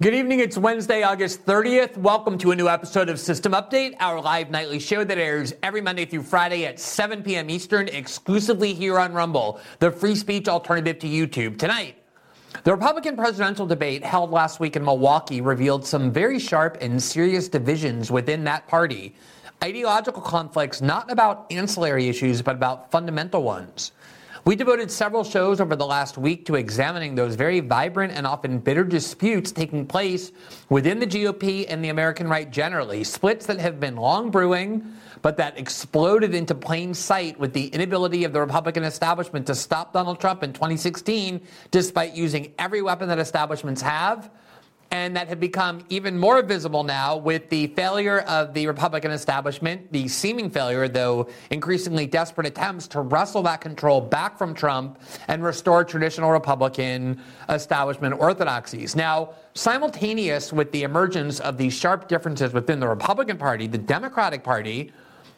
Good evening. It's Wednesday, August 30th. Welcome to a new episode of System Update, our live nightly show that airs every Monday through Friday at 7 p.m. Eastern, exclusively here on Rumble, the free speech alternative to YouTube. Tonight, the Republican presidential debate held last week in Milwaukee revealed some very sharp and serious divisions within that party. Ideological conflicts not about ancillary issues, but about fundamental ones. We devoted several shows over the last week to examining those very vibrant and often bitter disputes taking place within the GOP and the American right generally. Splits that have been long brewing, but that exploded into plain sight with the inability of the Republican establishment to stop Donald Trump in 2016, despite using every weapon that establishments have and that have become even more visible now with the failure of the Republican establishment, the seeming failure, though increasingly desperate attempts to wrestle that control back from Trump and restore traditional Republican establishment orthodoxies. Now, simultaneous with the emergence of these sharp differences within the Republican Party, the Democratic Party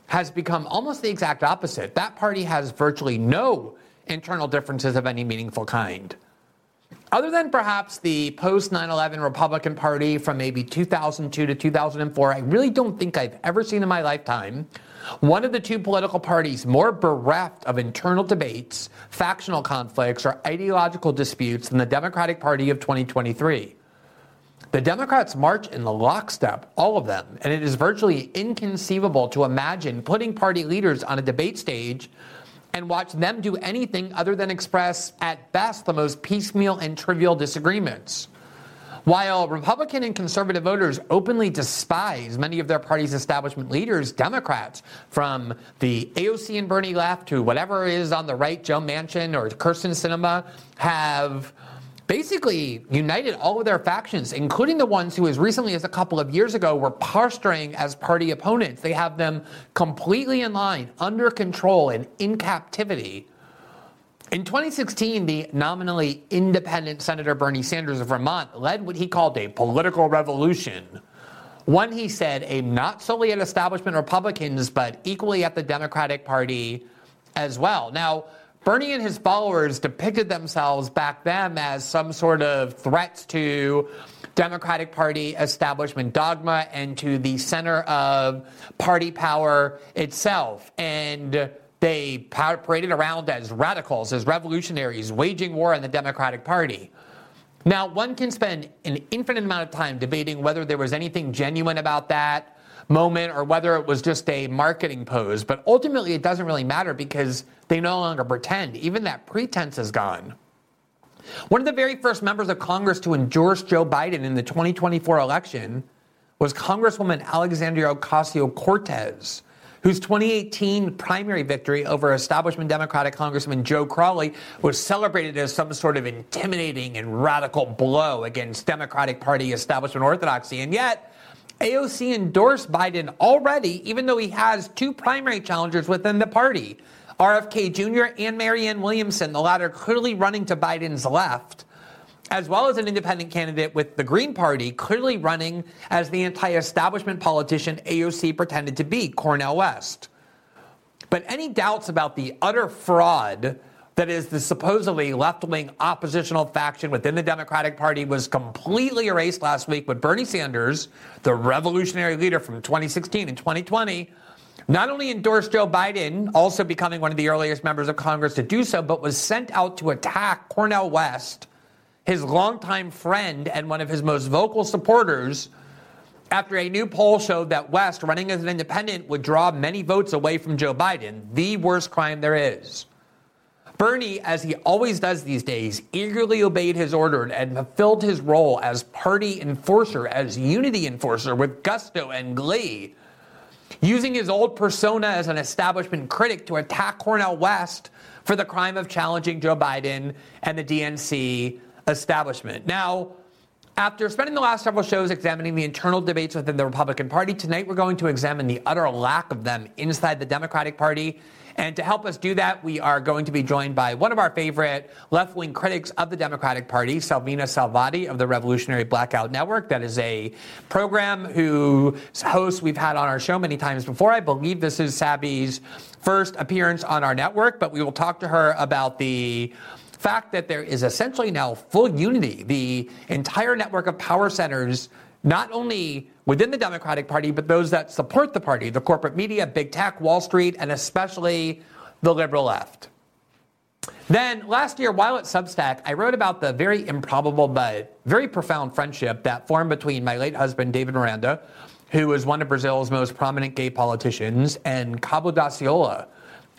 has become almost the exact opposite. That party has virtually no internal differences of any meaningful kind other than perhaps the post 9 11 Republican Party from maybe 2002 to 2004, I really don't think I've ever seen in my lifetime one of the two political parties more bereft of internal debates, factional conflicts, or ideological disputes than the Democratic Party of 2023. The Democrats march in the lockstep, all of them, and it is virtually inconceivable to imagine putting party leaders on a debate stage and watch them do anything other than express, at best, the most piecemeal and trivial disagreements. While Republican and conservative voters openly despise many of their party's establishment leaders, Democrats, from the AOC and Bernie left to whatever is on the right, Joe Manchin or Kyrsten Sinema, have basically united all of their factions, including the ones who, as recently as a couple of years ago, were posturing as party opponents. They have them completely in line, under control, and in captivity. In 2016, the nominally independent Senator Bernie Sanders of Vermont led what he called a political revolution. One, he said, aimed not solely at establishment Republicans, but equally at the Democratic Party as well. Now, Bernie and his followers depicted themselves back then as some sort of threats to Democratic Party establishment dogma and to the center of party power itself. And they paraded around as radicals, as revolutionaries, waging war on the Democratic Party. Now, one can spend an infinite amount of time debating whether there was anything genuine about that moment or whether it was just a marketing pose. But ultimately, it doesn't really matter because they no longer pretend. Even that pretense is gone. One of the very first members of Congress to endorse Joe Biden in the 2024 election was Congresswoman Alexandria Ocasio Cortez, whose 2018 primary victory over establishment Democratic Congressman Joe Crowley was celebrated as some sort of intimidating and radical blow against Democratic Party establishment orthodoxy. And yet, AOC endorsed Biden already, even though he has two primary challengers within the party RFK Jr. and Marianne Williamson, the latter clearly running to Biden's left, as well as an independent candidate with the Green Party, clearly running as the anti establishment politician AOC pretended to be, Cornel West. But any doubts about the utter fraud that is the supposedly left wing oppositional faction within the Democratic Party was completely erased last week with Bernie Sanders, the revolutionary leader from 2016 and 2020, not only endorsed Joe Biden, also becoming one of the earliest members of Congress to do so, but was sent out to attack Cornel West, his longtime friend and one of his most vocal supporters, after a new poll showed that West, running as an independent, would draw many votes away from Joe Biden, the worst crime there is. Bernie, as he always does these days, eagerly obeyed his order and fulfilled his role as party enforcer, as unity enforcer with gusto and glee, using his old persona as an establishment critic to attack Cornel West for the crime of challenging Joe Biden and the DNC establishment. Now, after spending the last several shows examining the internal debates within the Republican Party, tonight we're going to examine the utter lack of them inside the Democratic Party and to help us do that, we are going to be joined by one of our favorite left wing critics of the Democratic Party, Sabrina Salvati of the Revolutionary Blackout Network. That is a program whose host we've had on our show many times before. I believe this is Sabby's first appearance on our network, but we will talk to her about the fact that there is essentially now full unity. The entire network of power centers not only within the Democratic Party, but those that support the party, the corporate media, big tech, Wall Street, and especially the liberal left. Then last year, while at Substack, I wrote about the very improbable but very profound friendship that formed between my late husband, David Miranda, who was one of Brazil's most prominent gay politicians, and Cabo Daciolo,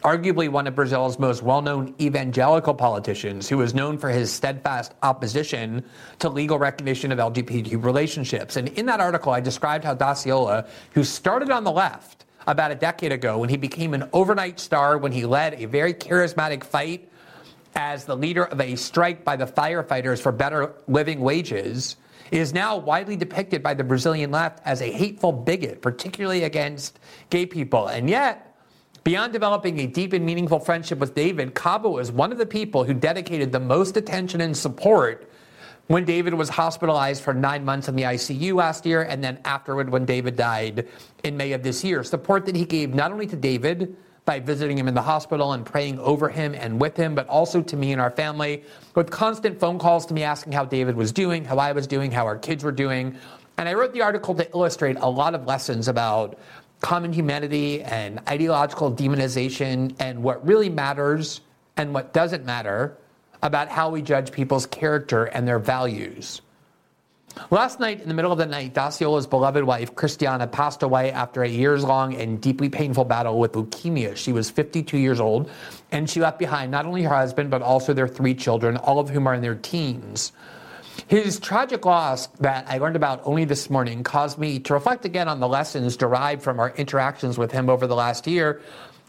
arguably one of Brazil's most well known evangelical politicians, who is known for his steadfast opposition to legal recognition of LGBT relationships. And in that article, I described how Daciolo, who started on the left about a decade ago when he became an overnight star, when he led a very charismatic fight as the leader of a strike by the firefighters for better living wages, is now widely depicted by the Brazilian left as a hateful bigot, particularly against gay people. And yet, Beyond developing a deep and meaningful friendship with David, Cabo was one of the people who dedicated the most attention and support when David was hospitalized for nine months in the ICU last year, and then afterward when David died in May of this year. Support that he gave not only to David by visiting him in the hospital and praying over him and with him, but also to me and our family, with constant phone calls to me asking how David was doing, how I was doing, how our kids were doing. And I wrote the article to illustrate a lot of lessons about common humanity and ideological demonization and what really matters and what doesn't matter about how we judge people's character and their values. Last night, in the middle of the night, Daciolo's beloved wife, Christiana, passed away after a years long and deeply painful battle with leukemia. She was 52 years old, and she left behind not only her husband, but also their three children, all of whom are in their teens. His tragic loss that I learned about only this morning caused me to reflect again on the lessons derived from our interactions with him over the last year.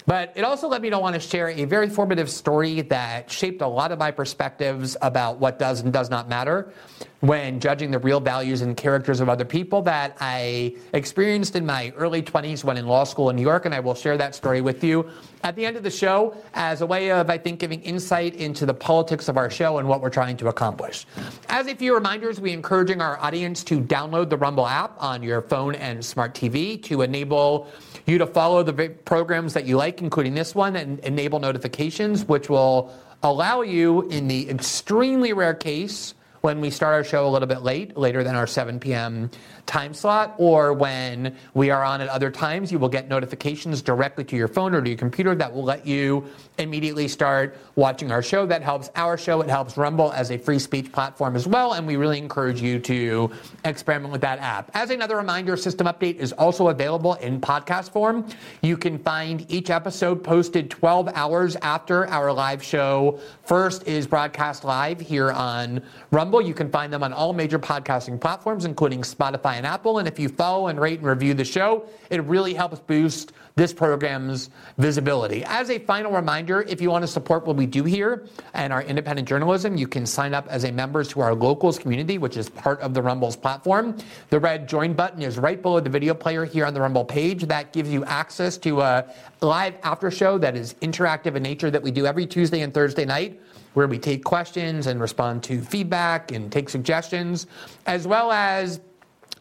But it also led me to want to share a very formative story that shaped a lot of my perspectives about what does and does not matter when judging the real values and characters of other people that I experienced in my early 20s when in law school in New York. And I will share that story with you at the end of the show as a way of, I think, giving insight into the politics of our show and what we're trying to accomplish. As a few reminders, we're encouraging our audience to download the Rumble app on your phone and smart TV to enable you to follow the programs that you like, including this one, and enable notifications, which will allow you, in the extremely rare case when we start our show a little bit late, later than our 7 p.m. time slot, or when we are on at other times, you will get notifications directly to your phone or to your computer that will let you immediately start watching our show. That helps our show. It helps Rumble as a free speech platform as well, and we really encourage you to experiment with that app. As another reminder, System Update is also available in podcast form. You can find each episode posted 12 hours after our live show first is broadcast live here on Rumble. Rumble. You can find them on all major podcasting platforms, including Spotify and Apple. And if you follow and rate and review the show, it really helps boost this program's visibility. As a final reminder, if you want to support what we do here and our independent journalism, you can sign up as a member to our locals community, which is part of the Rumbles platform. The red join button is right below the video player here on the Rumble page. That gives you access to a live after show that is interactive in nature that we do every Tuesday and Thursday night where we take questions and respond to feedback and take suggestions, as well as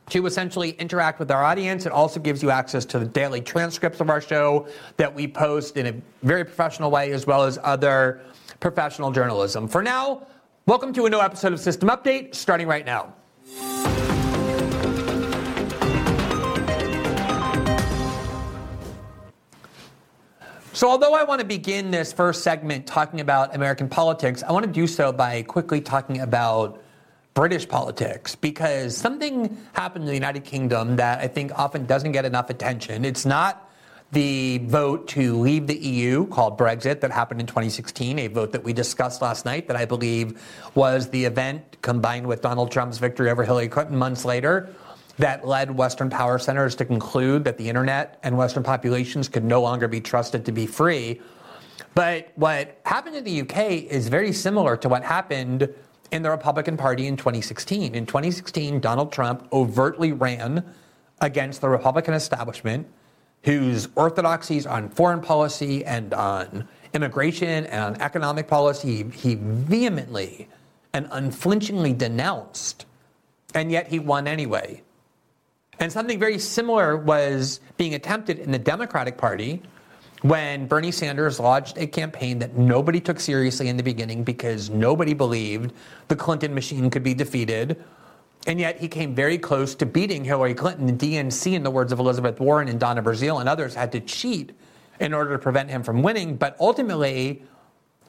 to essentially interact with our audience. It also gives you access to the daily transcripts of our show that we post in a very professional way, as well as other professional journalism. For now, welcome to a new episode of System Update, starting right now. So, although I want to begin this first segment talking about American politics, I want to do so by quickly talking about British politics because something happened in the United Kingdom that I think often doesn't get enough attention. It's not the vote to leave the EU called Brexit that happened in 2016, a vote that we discussed last night that I believe was the event combined with Donald Trump's victory over Hillary Clinton months later that led Western power centers to conclude that the internet and Western populations could no longer be trusted to be free. But what happened in the UK is very similar to what happened in the Republican Party in 2016. In 2016, Donald Trump overtly ran against the Republican establishment, whose orthodoxies on foreign policy and on immigration and on economic policy he vehemently and unflinchingly denounced, and yet he won anyway. And something very similar was being attempted in the Democratic Party when Bernie Sanders launched a campaign that nobody took seriously in the beginning because nobody believed the Clinton machine could be defeated. And yet he came very close to beating Hillary Clinton. The DNC, in the words of Elizabeth Warren and Donna Brazile and others, had to cheat in order to prevent him from winning. But ultimately,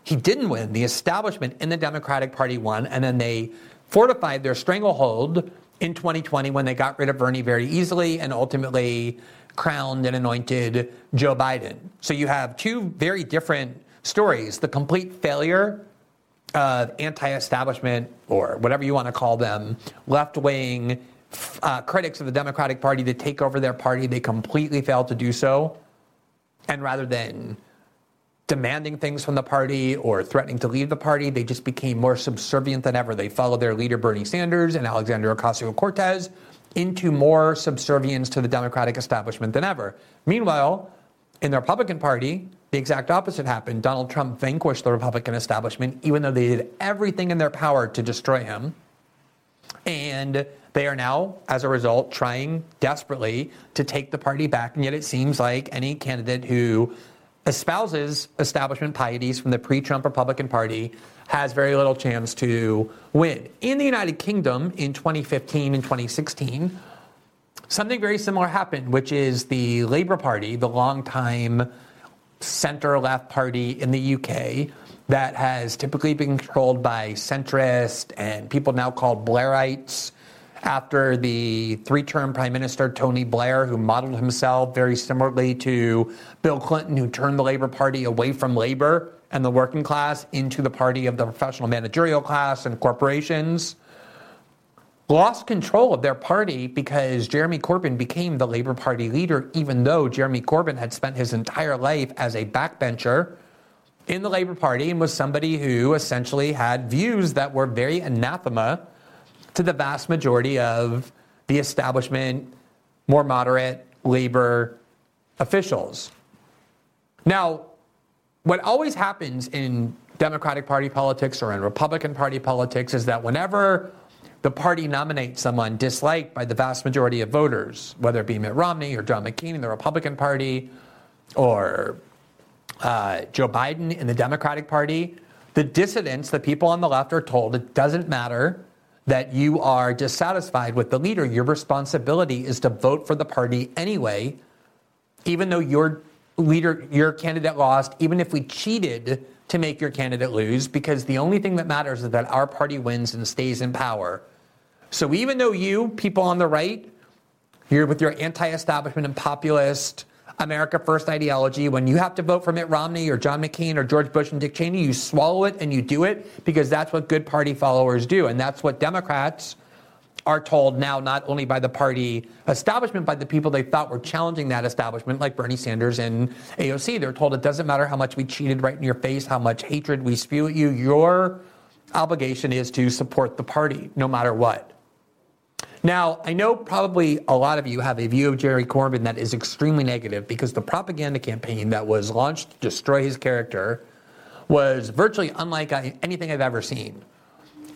he didn't win. The establishment in the Democratic Party won, and then they fortified their stranglehold in 2020 when they got rid of Bernie very easily and ultimately crowned and anointed Joe Biden. So you have two very different stories the complete failure of anti establishment, or whatever you want to call them, left wing uh, critics of the Democratic Party to take over their party. They completely failed to do so. And rather than demanding things from the party or threatening to leave the party. They just became more subservient than ever. They followed their leader, Bernie Sanders and Alexandria Ocasio Cortez, into more subservience to the Democratic establishment than ever. Meanwhile, in the Republican Party, the exact opposite happened. Donald Trump vanquished the Republican establishment, even though they did everything in their power to destroy him. And they are now, as a result, trying desperately to take the party back. And yet it seems like any candidate who espouses establishment pieties from the pre Trump Republican Party has very little chance to win. In the United Kingdom in 2015 and 2016, something very similar happened, which is the Labour Party, the longtime center left party in the UK that has typically been controlled by centrist and people now called Blairites after the three term Prime Minister Tony Blair, who modeled himself very similarly to Bill Clinton, who turned the Labor Party away from labor and the working class into the party of the professional managerial class and corporations, lost control of their party because Jeremy Corbyn became the Labor Party leader, even though Jeremy Corbyn had spent his entire life as a backbencher in the Labor Party and was somebody who essentially had views that were very anathema to the vast majority of the establishment, more moderate labor officials. Now, what always happens in Democratic Party politics or in Republican Party politics is that whenever the party nominates someone disliked by the vast majority of voters, whether it be Mitt Romney or John McCain in the Republican Party or uh, Joe Biden in the Democratic Party, the dissidents, the people on the left, are told it doesn't matter that you are dissatisfied with the leader, your responsibility is to vote for the party anyway, even though your leader, your candidate lost, even if we cheated to make your candidate lose, because the only thing that matters is that our party wins and stays in power. So even though you, people on the right, you're with your anti establishment and populist, America First ideology, when you have to vote for Mitt Romney or John McCain or George Bush and Dick Cheney, you swallow it and you do it because that's what good party followers do. And that's what Democrats are told now, not only by the party establishment, by the people they thought were challenging that establishment, like Bernie Sanders and AOC. They're told it doesn't matter how much we cheated right in your face, how much hatred we spew at you. Your obligation is to support the party no matter what. Now, I know probably a lot of you have a view of Jerry Corbyn that is extremely negative because the propaganda campaign that was launched to destroy his character was virtually unlike anything I've ever seen.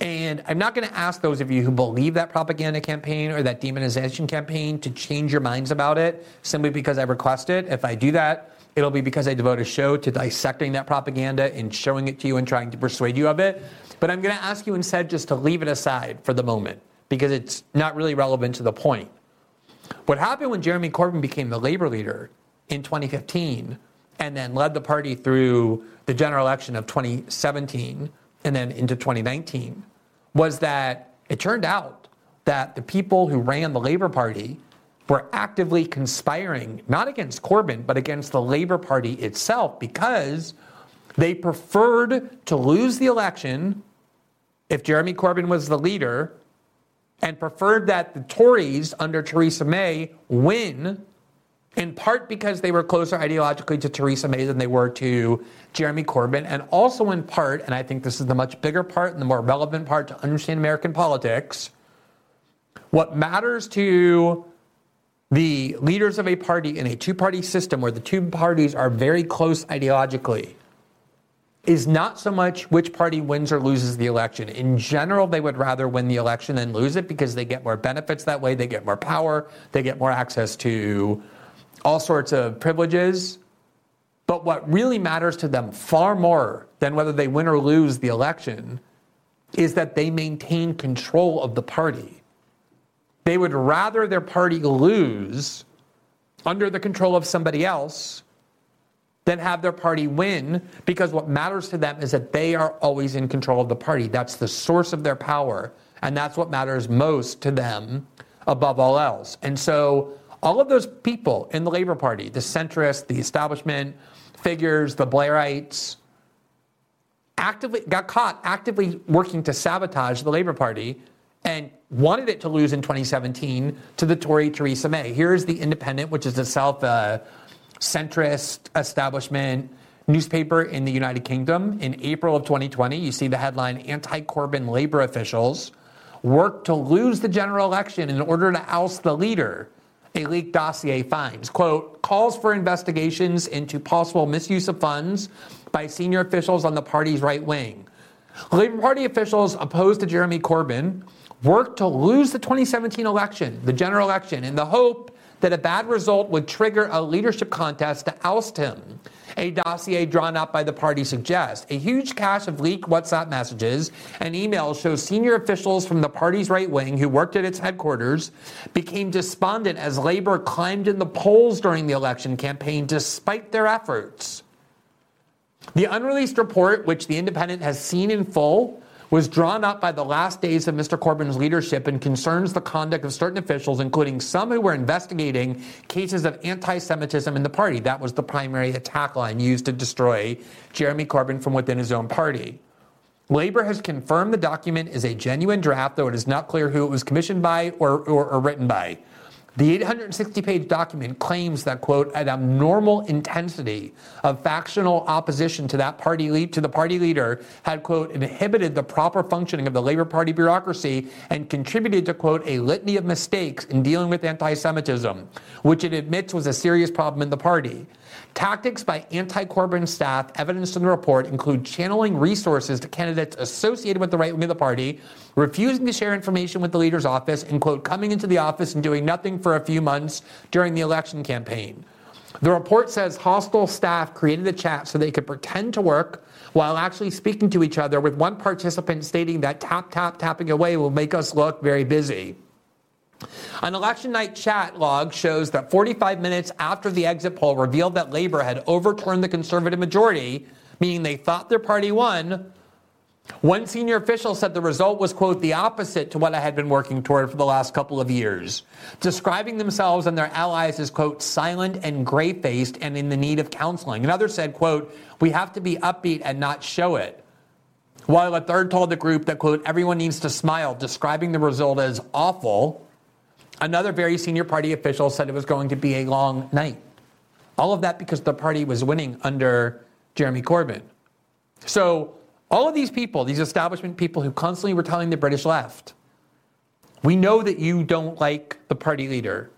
And I'm not going to ask those of you who believe that propaganda campaign or that demonization campaign to change your minds about it simply because I request it. If I do that, it'll be because I devote a show to dissecting that propaganda and showing it to you and trying to persuade you of it. But I'm going to ask you instead just to leave it aside for the moment because it's not really relevant to the point. What happened when Jeremy Corbyn became the labor leader in 2015 and then led the party through the general election of 2017 and then into 2019 was that it turned out that the people who ran the Labor Party were actively conspiring, not against Corbyn, but against the Labor Party itself because they preferred to lose the election if Jeremy Corbyn was the leader and preferred that the Tories under Theresa May win, in part because they were closer ideologically to Theresa May than they were to Jeremy Corbyn, and also in part, and I think this is the much bigger part and the more relevant part to understand American politics, what matters to the leaders of a party in a two party system where the two parties are very close ideologically is not so much which party wins or loses the election. In general, they would rather win the election than lose it because they get more benefits that way, they get more power, they get more access to all sorts of privileges. But what really matters to them far more than whether they win or lose the election is that they maintain control of the party. They would rather their party lose under the control of somebody else than have their party win because what matters to them is that they are always in control of the party. That's the source of their power, and that's what matters most to them above all else. And so, all of those people in the Labor Party, the centrists, the establishment figures, the Blairites, actively got caught actively working to sabotage the Labor Party and wanted it to lose in 2017 to the Tory Theresa May. Here's the Independent, which is itself a uh, centrist establishment newspaper in the United Kingdom. In April of 2020, you see the headline Anti Corbyn labor officials work to lose the general election in order to oust the leader. A leaked dossier finds, quote, calls for investigations into possible misuse of funds by senior officials on the party's right wing. Labour Party officials opposed to Jeremy Corbyn worked to lose the 2017 election, the general election, in the hope that a bad result would trigger a leadership contest to oust him. A dossier drawn up by the party suggests. A huge cache of leaked WhatsApp messages and emails shows senior officials from the party's right wing who worked at its headquarters became despondent as Labor climbed in the polls during the election campaign despite their efforts. The unreleased report, which the Independent has seen in full, was drawn up by the last days of Mr. Corbyn's leadership and concerns the conduct of certain officials, including some who were investigating cases of anti Semitism in the party. That was the primary attack line used to destroy Jeremy Corbyn from within his own party. Labor has confirmed the document is a genuine draft, though it is not clear who it was commissioned by or, or, or written by. The 860 page document claims that, quote, an abnormal intensity of factional opposition to that party lead, to the party leader had, quote, inhibited the proper functioning of the Labor Party bureaucracy and contributed to, quote, a litany of mistakes in dealing with anti Semitism, which it admits was a serious problem in the party. Tactics by anti Corbyn staff evidenced in the report include channeling resources to candidates associated with the right wing of the party, refusing to share information with the leader's office, and, quote, coming into the office and doing nothing for a few months during the election campaign. The report says hostile staff created a chat so they could pretend to work while actually speaking to each other, with one participant stating that tap, tap, tapping away will make us look very busy. An election night chat log shows that 45 minutes after the exit poll revealed that Labor had overturned the conservative majority, meaning they thought their party won, one senior official said the result was, quote, the opposite to what I had been working toward for the last couple of years, describing themselves and their allies as, quote, silent and gray faced and in the need of counseling. Another said, quote, we have to be upbeat and not show it. While a third told the group that, quote, everyone needs to smile, describing the result as awful. Another very senior party official said it was going to be a long night. All of that because the party was winning under Jeremy Corbyn. So, all of these people, these establishment people who constantly were telling the British left, we know that you don't like the party leader.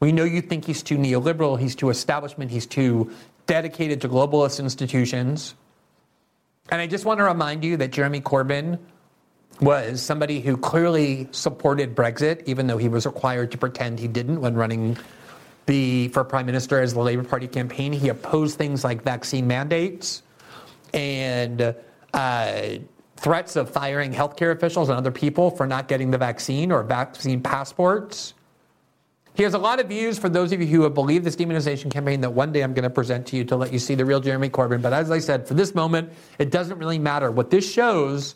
We know you think he's too neoliberal, he's too establishment, he's too dedicated to globalist institutions. And I just want to remind you that Jeremy Corbyn was somebody who clearly supported Brexit, even though he was required to pretend he didn't when running the for prime minister as the Labour Party campaign. He opposed things like vaccine mandates and uh, threats of firing healthcare officials and other people for not getting the vaccine or vaccine passports. He has a lot of views for those of you who have believed this demonization campaign that one day I'm going to present to you to let you see the real Jeremy Corbyn. But as I said, for this moment, it doesn't really matter. What this shows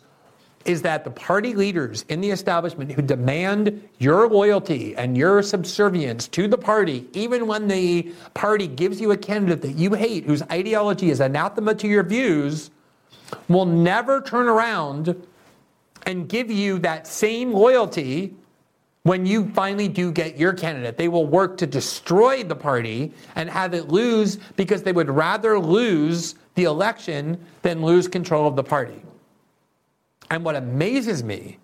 is that the party leaders in the establishment who demand your loyalty and your subservience to the party, even when the party gives you a candidate that you hate, whose ideology is anathema to your views, will never turn around and give you that same loyalty when you finally do get your candidate. They will work to destroy the party and have it lose because they would rather lose the election than lose control of the party. And what amazes me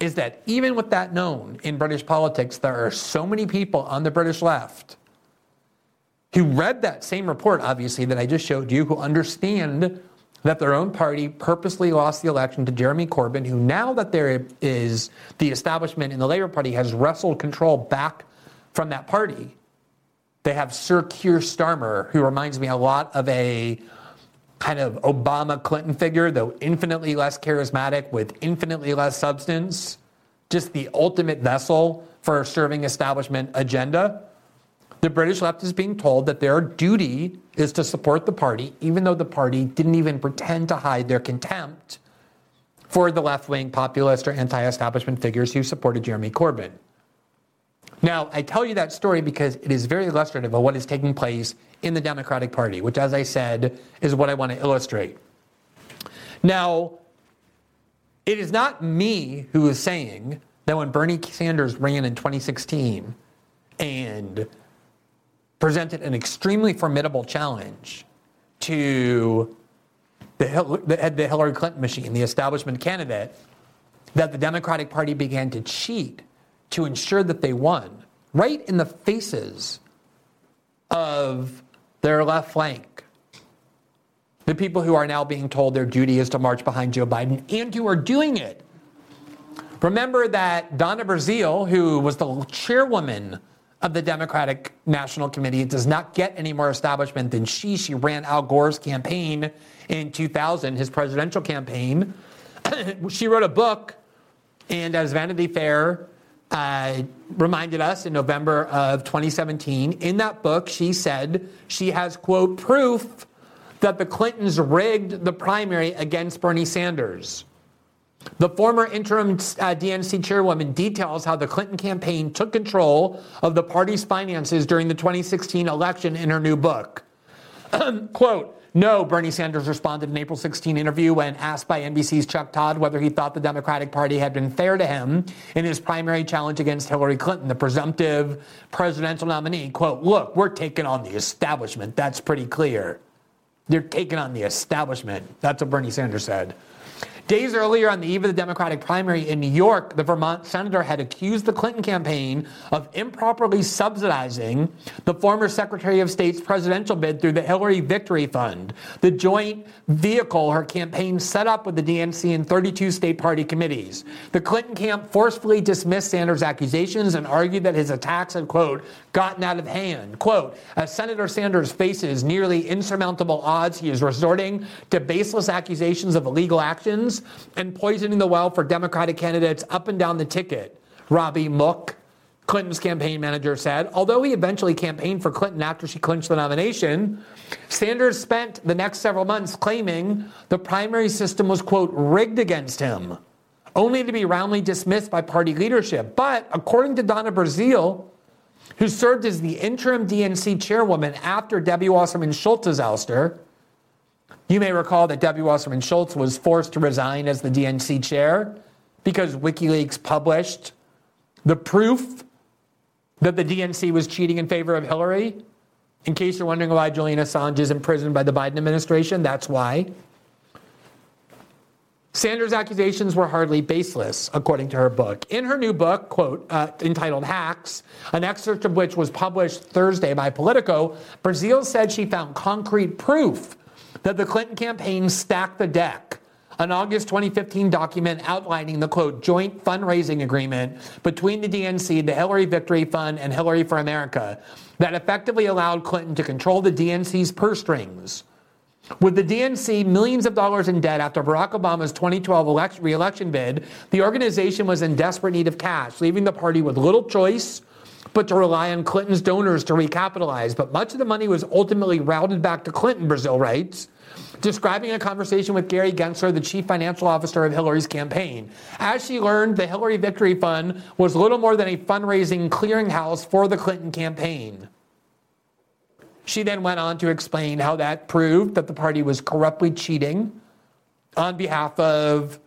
is that even with that known in British politics, there are so many people on the British left who read that same report, obviously, that I just showed you, who understand that their own party purposely lost the election to Jeremy Corbyn, who now that there is the establishment in the Labour Party has wrestled control back from that party. They have Sir Keir Starmer, who reminds me a lot of a kind of Obama Clinton figure, though infinitely less charismatic with infinitely less substance, just the ultimate vessel for serving establishment agenda. The British left is being told that their duty is to support the party, even though the party didn't even pretend to hide their contempt for the left wing populist or anti establishment figures who supported Jeremy Corbyn. Now, I tell you that story because it is very illustrative of what is taking place in the Democratic Party, which, as I said, is what I want to illustrate. Now, it is not me who is saying that when Bernie Sanders ran in 2016 and presented an extremely formidable challenge to the, the Hillary Clinton machine, the establishment candidate, that the Democratic Party began to cheat to ensure that they won, right in the faces of their left flank. The people who are now being told their duty is to march behind Joe Biden and who are doing it. Remember that Donna Brazile, who was the chairwoman of the Democratic National Committee. It does not get any more establishment than she. She ran Al Gore's campaign in 2000, his presidential campaign. she wrote a book, and as Vanity Fair uh, reminded us in November of 2017, in that book, she said she has, quote, proof that the Clintons rigged the primary against Bernie Sanders. The former interim uh, DNC chairwoman details how the Clinton campaign took control of the party's finances during the 2016 election in her new book. Quote, no, Bernie Sanders responded in April 16 interview when asked by NBC's Chuck Todd whether he thought the Democratic Party had been fair to him in his primary challenge against Hillary Clinton, the presumptive presidential nominee. Quote, look, we're taking on the establishment. That's pretty clear. They're taking on the establishment. That's what Bernie Sanders said. Days earlier, on the eve of the Democratic primary in New York, the Vermont senator had accused the Clinton campaign of improperly subsidizing the former Secretary of State's presidential bid through the Hillary Victory Fund, the joint vehicle her campaign set up with the DNC and 32 state party committees. The Clinton camp forcefully dismissed Sanders' accusations and argued that his attacks had, quote, gotten out of hand. Quote, as Senator Sanders faces nearly insurmountable odds, he is resorting to baseless accusations of illegal actions and poisoning the well for Democratic candidates up and down the ticket. Robbie Mook, Clinton's campaign manager, said. Although he eventually campaigned for Clinton after she clinched the nomination, Sanders spent the next several months claiming the primary system was, quote, rigged against him, only to be roundly dismissed by party leadership. But according to Donna Brazile, who served as the interim DNC chairwoman after Debbie Wasserman Schultz's ouster, you may recall that Debbie Wasserman Schultz was forced to resign as the DNC chair because WikiLeaks published the proof that the DNC was cheating in favor of Hillary. In case you're wondering why Julian Assange is imprisoned by the Biden administration, that's why. Sanders' accusations were hardly baseless, according to her book. In her new book, quote, uh, entitled Hacks, an excerpt of which was published Thursday by Politico, Brazile said she found concrete proof that the Clinton campaign stacked the deck an August 2015 document outlining the quote joint fundraising agreement between the DNC, the Hillary Victory Fund, and Hillary for America that effectively allowed Clinton to control the DNC's purse strings. With the DNC millions of dollars in debt after Barack Obama's 2012 election, reelection bid, the organization was in desperate need of cash, leaving the party with little choice but to rely on Clinton's donors to recapitalize. But much of the money was ultimately routed back to Clinton, Brazile writes describing a conversation with Gary Gensler, the chief financial officer of Hillary's campaign. As she learned, the Hillary Victory Fund was little more than a fundraising clearinghouse for the Clinton campaign. She then went on to explain how that proved that the party was corruptly cheating on behalf of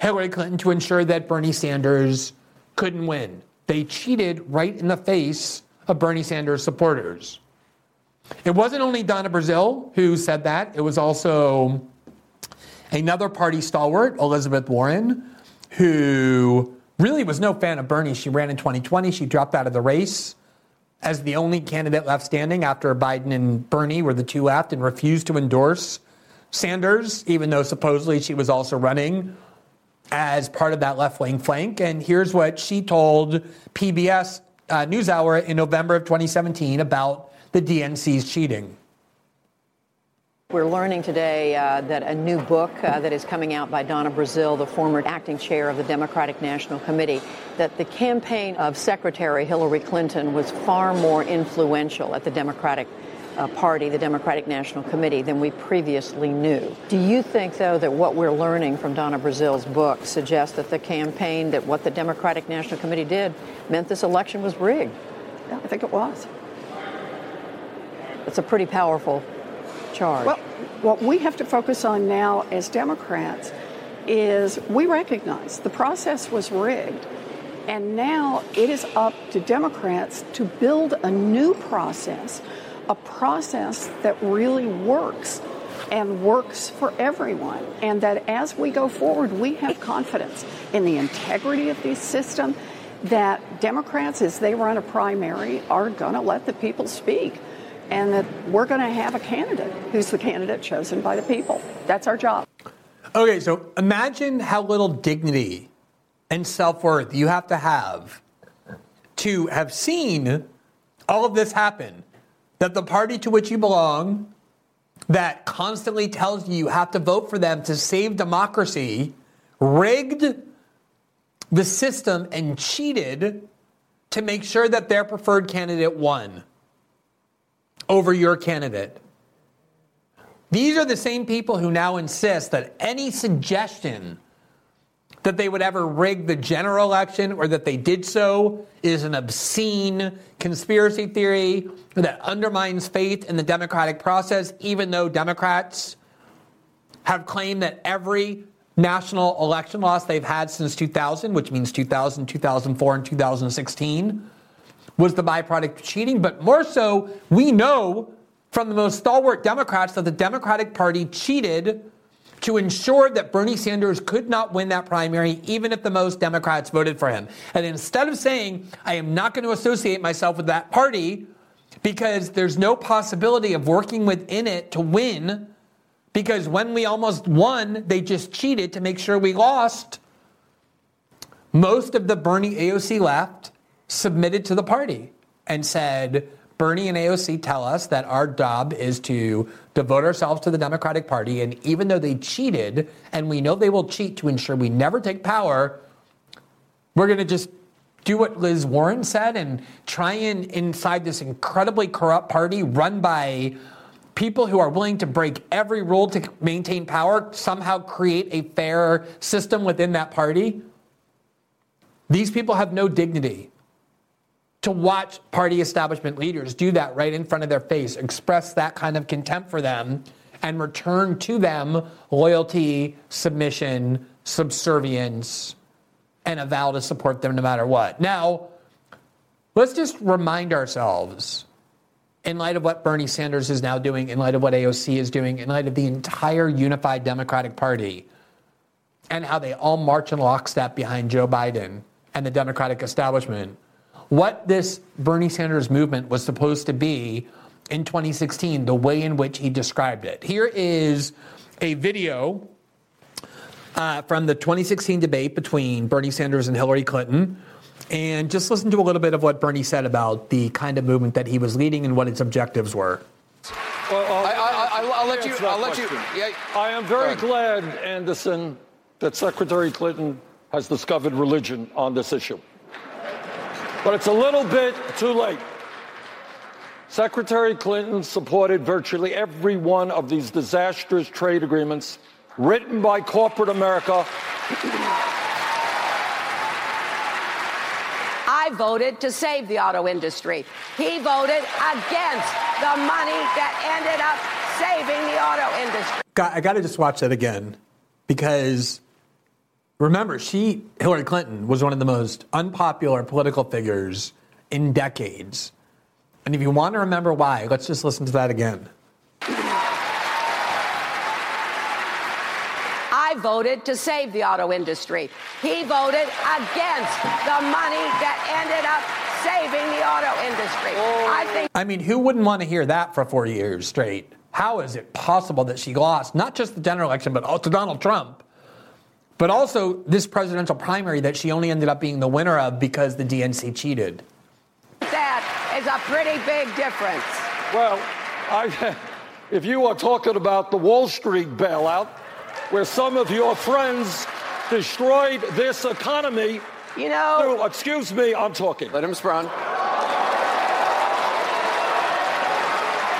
Hillary Clinton to ensure that Bernie Sanders couldn't win. They cheated right in the face of Bernie Sanders supporters. It wasn't only Donna Brazile who said that, it was also another party stalwart, Elizabeth Warren, who really was no fan of Bernie. She ran in 2020, she dropped out of the race as the only candidate left standing after Biden and Bernie were the two left and refused to endorse Sanders, even though supposedly she was also running as part of that left wing flank. And here's what she told PBS uh, NewsHour in November of 2017 about the DNC's cheating. We're learning today uh, that a new book uh, that is coming out by Donna Brazile, the former acting chair of the Democratic National Committee, that the campaign of Secretary Hillary Clinton was far more influential at the Democratic uh, Party, the Democratic National Committee, than we previously knew. Do you think, though, that what we're learning from Donna Brazile's book suggests that the campaign, that what the Democratic National Committee did, meant this election was rigged? Yeah, I think it was. It's a pretty powerful charge. Well, what we have to focus on now as Democrats is we recognize the process was rigged. And now it is up to Democrats to build a new process, a process that really works and works for everyone. And that as we go forward, we have confidence in the integrity of the system, that Democrats, as they run a primary, are going to let the people speak and that we're going to have a candidate who's the candidate chosen by the people. That's our job. Okay, so imagine how little dignity and self worth you have to have to have seen all of this happen. That the party to which you belong, that constantly tells you you have to vote for them to save democracy, rigged the system and cheated to make sure that their preferred candidate won over your candidate. These are the same people who now insist that any suggestion that they would ever rig the general election or that they did so is an obscene conspiracy theory that undermines faith in the democratic process, even though Democrats have claimed that every national election loss they've had since 2000, which means 2000, 2004, and 2016, was the byproduct of cheating. But more so, we know from the most stalwart Democrats that the Democratic Party cheated to ensure that Bernie Sanders could not win that primary, even if the most Democrats voted for him. And instead of saying, I am not going to associate myself with that party because there's no possibility of working within it to win, because when we almost won, they just cheated to make sure we lost. Most of the Bernie AOC left submitted to the party and said, Bernie and AOC tell us that our job is to devote ourselves to the Democratic Party. And even though they cheated, and we know they will cheat to ensure we never take power, we're going to just do what Liz Warren said and try and inside this incredibly corrupt party run by people who are willing to break every rule to maintain power, somehow create a fair system within that party. These people have no dignity to watch party establishment leaders do that right in front of their face, express that kind of contempt for them, and return to them loyalty, submission, subservience, and a vow to support them no matter what. Now, let's just remind ourselves, in light of what Bernie Sanders is now doing, in light of what AOC is doing, in light of the entire unified Democratic Party, and how they all march in lockstep behind Joe Biden and the Democratic establishment what this Bernie Sanders movement was supposed to be in 2016, the way in which he described it. Here is a video uh, from the 2016 debate between Bernie Sanders and Hillary Clinton. And just listen to a little bit of what Bernie said about the kind of movement that he was leading and what its objectives were. Well, I, will let you. I'll let you. Yeah. I am very glad, Anderson, that Secretary Clinton has discovered religion on this issue. But it's a little bit too late. Secretary Clinton supported virtually every one of these disastrous trade agreements written by corporate America. I voted to save the auto industry. He voted against the money that ended up saving the auto industry. I got to just watch that again because remember, she, Hillary Clinton, was one of the most unpopular political figures in decades. And if you want to remember why, let's just listen to that again. I voted to save the auto industry. He voted against the money that ended up saving the auto industry. I oh. think. I mean, who wouldn't want to hear that for four years straight? How is it possible that she lost not just the general election, but also Donald Trump? But also this presidential primary that she only ended up being the winner of because the DNC cheated. That is a pretty big difference. Well, I, if you are talking about the Wall Street bailout, where some of your friends destroyed this economy. You know. Through, excuse me, I'm talking. Let him respond.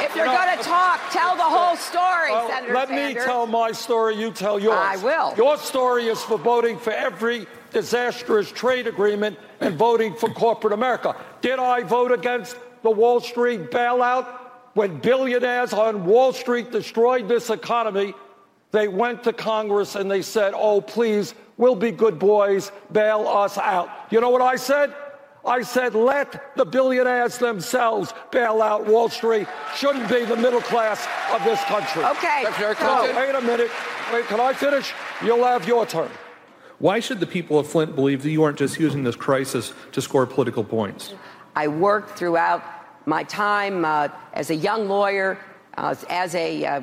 If you're going to talk, tell the whole story, Senator Let Sanders. me tell my story, you tell yours. I will. Your story is for voting for every disastrous trade agreement and voting for corporate America. Did I vote against the Wall Street bailout when billionaires on Wall Street destroyed this economy they went to Congress and they said, oh, please, we'll be good boys, bail us out. You know what I said? I said, let the billionaires themselves bail out Wall Street. Shouldn't be the middle class of this country. Okay. No, wait a minute. Wait, can I finish? You'll have your turn. Why should the people of Flint believe that you aren't just using this crisis to score political points? I worked throughout my time uh, as a young lawyer, uh, as a uh,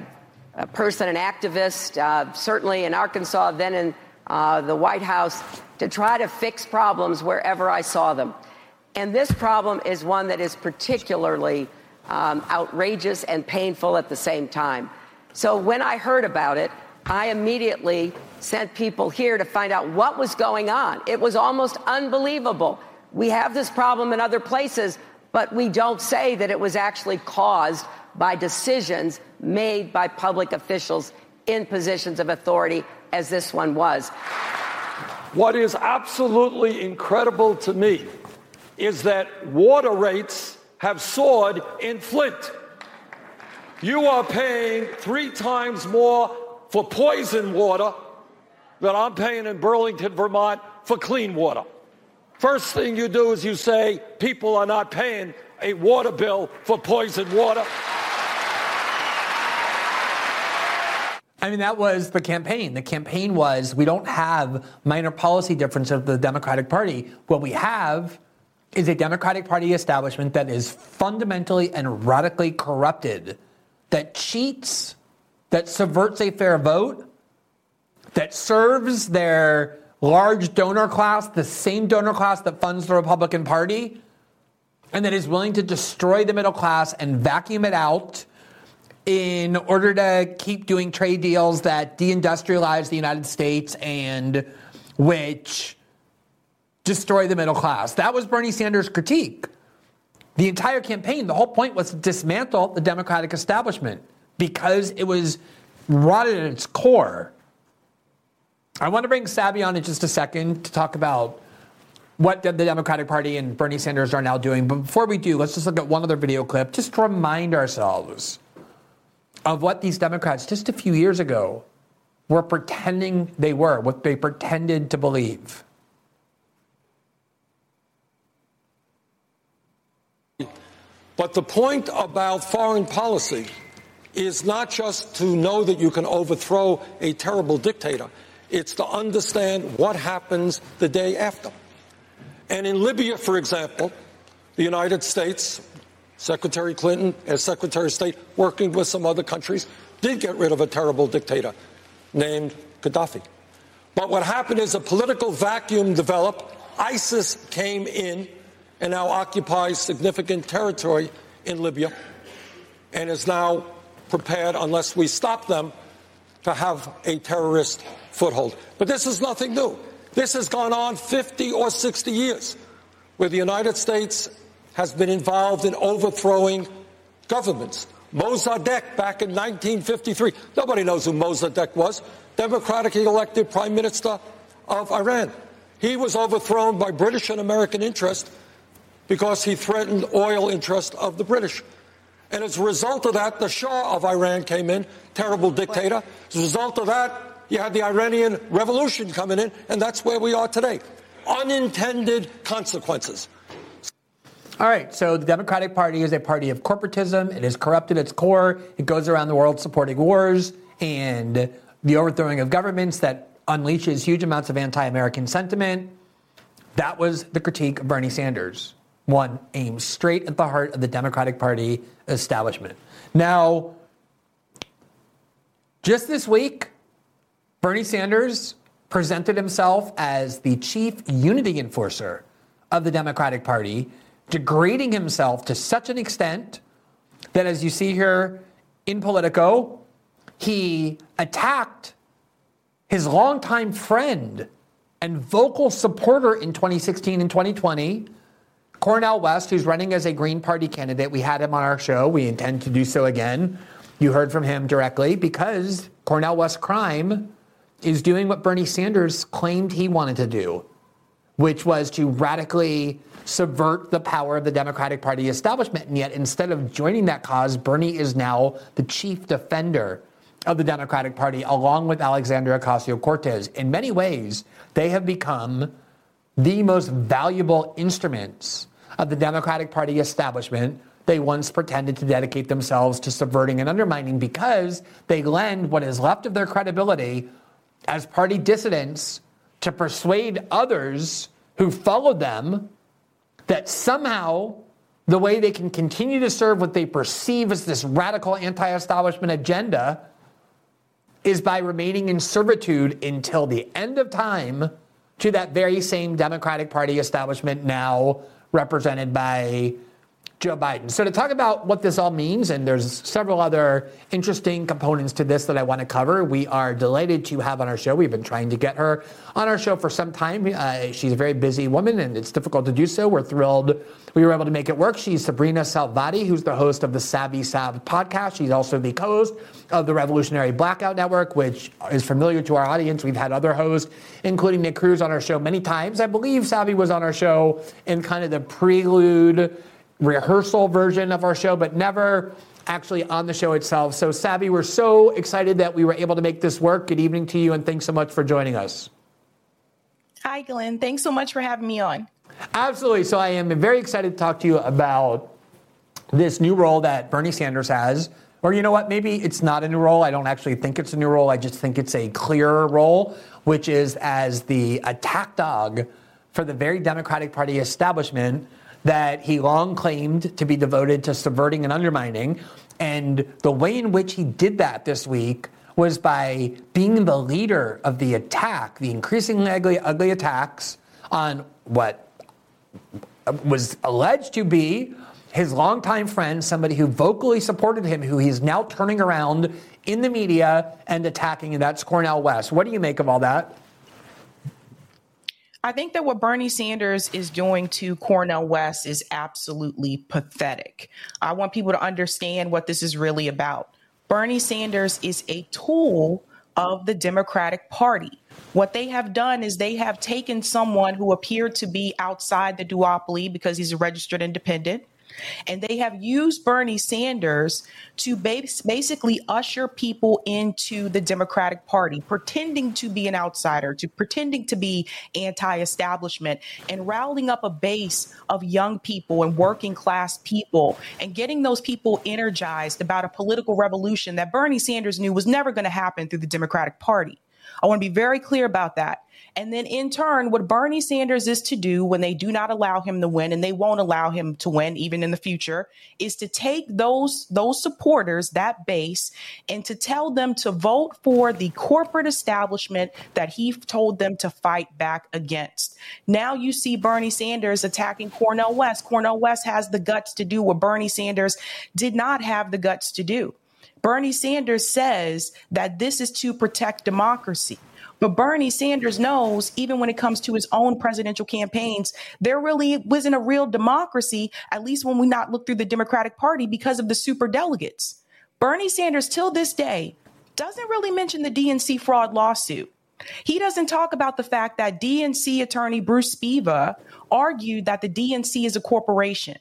a person, an activist, uh, certainly in Arkansas, then in uh, the White House, to try to fix problems wherever I saw them. And this problem is one that is particularly um, outrageous and painful at the same time. So when I heard about it, I immediately sent people here to find out what was going on. It was almost unbelievable. We have this problem in other places, but we don't say that it was actually caused by decisions made by public officials in positions of authority, as this one was. What is absolutely incredible to me is that water rates have soared in Flint. You are paying three times more for poison water than I'm paying in Burlington, Vermont for clean water. First thing you do is you say people are not paying a water bill for poison water. I mean, that was the campaign. The campaign was we don't have minor policy difference of the Democratic Party. What we have is a Democratic Party establishment that is fundamentally and radically corrupted, that cheats, that subverts a fair vote, that serves their large donor class, the same donor class that funds the Republican Party, and that is willing to destroy the middle class and vacuum it out in order to keep doing trade deals that deindustrialize the United States and which destroy the middle class. That was Bernie Sanders' critique. The entire campaign, the whole point was to dismantle the Democratic establishment because it was rotted at its core. I want to bring Sabby on in just a second to talk about what the Democratic Party and Bernie Sanders are now doing. But before we do, let's just look at one other video clip just to remind ourselves of what these Democrats just a few years ago were pretending they were, what they pretended to believe. But the point about foreign policy is not just to know that you can overthrow a terrible dictator, it's to understand what happens the day after. And in Libya, for example, the United States Secretary Clinton, as Secretary of State, working with some other countries, did get rid of a terrible dictator named Gaddafi. But what happened is a political vacuum developed. ISIS came in and now occupies significant territory in Libya and is now prepared, unless we stop them, to have a terrorist foothold. But this is nothing new. This has gone on 50 or 60 years, where the United States has been involved in overthrowing governments. Mossadegh back in 1953. Nobody knows who Mossadegh was. Democratically elected prime minister of Iran. He was overthrown by British and American interest because he threatened oil interests of the British. And as a result of that, the Shah of Iran came in, terrible dictator. As a result of that, you had the Iranian Revolution coming in, and that's where we are today. Unintended consequences. All right, so the Democratic Party is a party of corporatism. It is corrupt at its core. It goes around the world supporting wars and the overthrowing of governments that unleashes huge amounts of anti American sentiment. That was the critique of Bernie Sanders. One aimed straight at the heart of the Democratic Party establishment. Now, just this week, Bernie Sanders presented himself as the chief unity enforcer of the Democratic Party, degrading himself to such an extent that, as you see here in Politico, he attacked his longtime friend and vocal supporter in 2016 and 2020, Cornel West, who's running as a Green Party candidate. We had him on our show. We intend to do so again. You heard from him directly because Cornel West crime is doing what Bernie Sanders claimed he wanted to do, which was to radically subvert the power of the Democratic Party establishment. And yet, instead of joining that cause, Bernie is now the chief defender of the Democratic Party, along with Alexandria Ocasio Cortez. In many ways, they have become the most valuable instruments of the Democratic Party establishment. They once pretended to dedicate themselves to subverting and undermining because they lend what is left of their credibility as party dissidents to persuade others who followed them that somehow the way they can continue to serve what they perceive as this radical anti establishment agenda is by remaining in servitude until the end of time to that very same Democratic Party establishment now represented by Joe Biden. So to talk about what this all means, and there's several other interesting components to this that I want to cover. We are delighted to have on our show. We've been trying to get her on our show for some time. Uh, she's a very busy woman, and it's difficult to do so. We're thrilled we were able to make it work. She's Sabrina Salvati, who's the host of the Sabby Sabs podcast. She's also the co-host of the Revolutionary Blackout Network, which is familiar to our audience. We've had other hosts, including Nick Cruz, on our show many times. I believe Sabby was on our show in kind of the prelude rehearsal version of our show, but never actually on the show itself. So, Sabby, we're so excited that we were able to make this work. Good evening to you, and thanks so much for joining us. Hi, Glenn. Thanks so much for having me on. Absolutely. So, I am very excited to talk to you about this new role that Bernie Sanders has. Or, you know what? Maybe it's not a new role. I don't actually think it's a new role. I just think it's a clearer role, which is as the attack dog for the very Democratic Party establishment that he long claimed to be devoted to subverting and undermining. And the way in which he did that this week was by being the leader of the attack, the increasingly ugly, ugly attacks on what was alleged to be his longtime friend, somebody who vocally supported him, who he's now turning around in the media and attacking, and that's Cornel West. What do you make of all that? I think that what Bernie Sanders is doing to Cornel West is absolutely pathetic. I want people to understand what this is really about. Bernie Sanders is a tool of the Democratic Party. What they have done is they have taken someone who appeared to be outside the duopoly because he's a registered independent and they have used Bernie Sanders to basically usher people into the Democratic Party, pretending to be an outsider, to pretending to be anti-establishment, and rallying up a base of young people and working class people, and getting those people energized about a political revolution that Bernie Sanders knew was never going to happen through the Democratic Party. I want to be very clear about that. And then in turn, what Bernie Sanders is to do when they do not allow him to win, and they won't allow him to win even in the future, is to take those those supporters, that base, and to tell them to vote for the corporate establishment that he told them to fight back against. Now you see Bernie Sanders attacking Cornel West. Cornel West has the guts to do what Bernie Sanders did not have the guts to do. Bernie Sanders says that this is to protect democracy. But Bernie Sanders knows, even when it comes to his own presidential campaigns, there really wasn't a real democracy, at least when we not look through the Democratic Party because of the super delegates. Bernie Sanders, till this day, doesn't really mention the DNC fraud lawsuit. He doesn't talk about the fact that DNC attorney Bruce Spiva argued that the DNC is a corporation.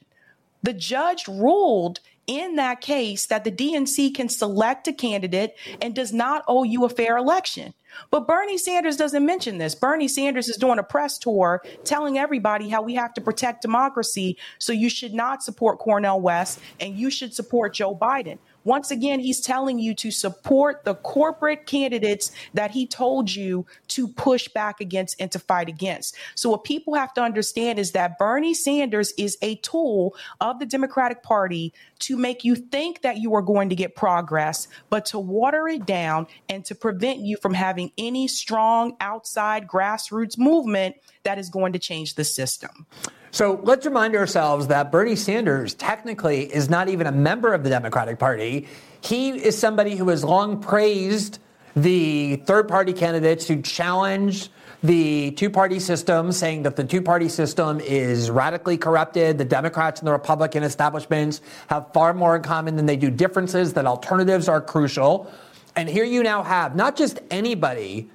The judge ruled in that case that the DNC can select a candidate and does not owe you a fair election. But Bernie Sanders doesn't mention this. Bernie Sanders is doing a press tour telling everybody how we have to protect democracy. So you should not support Cornel West and you should support Joe Biden. Once again, he's telling you to support the corporate candidates that he told you to push back against and to fight against. So, what people have to understand is that Bernie Sanders is a tool of the Democratic Party to make you think that you are going to get progress, but to water it down and to prevent you from having any strong outside grassroots movement that is going to change the system. So let's remind ourselves that Bernie Sanders technically is not even a member of the Democratic Party. He is somebody who has long praised the third party candidates who challenged the two party system, saying that the two party system is radically corrupted. The Democrats and the Republican establishments have far more in common than they do differences, that alternatives are crucial. And here you now have not just anybody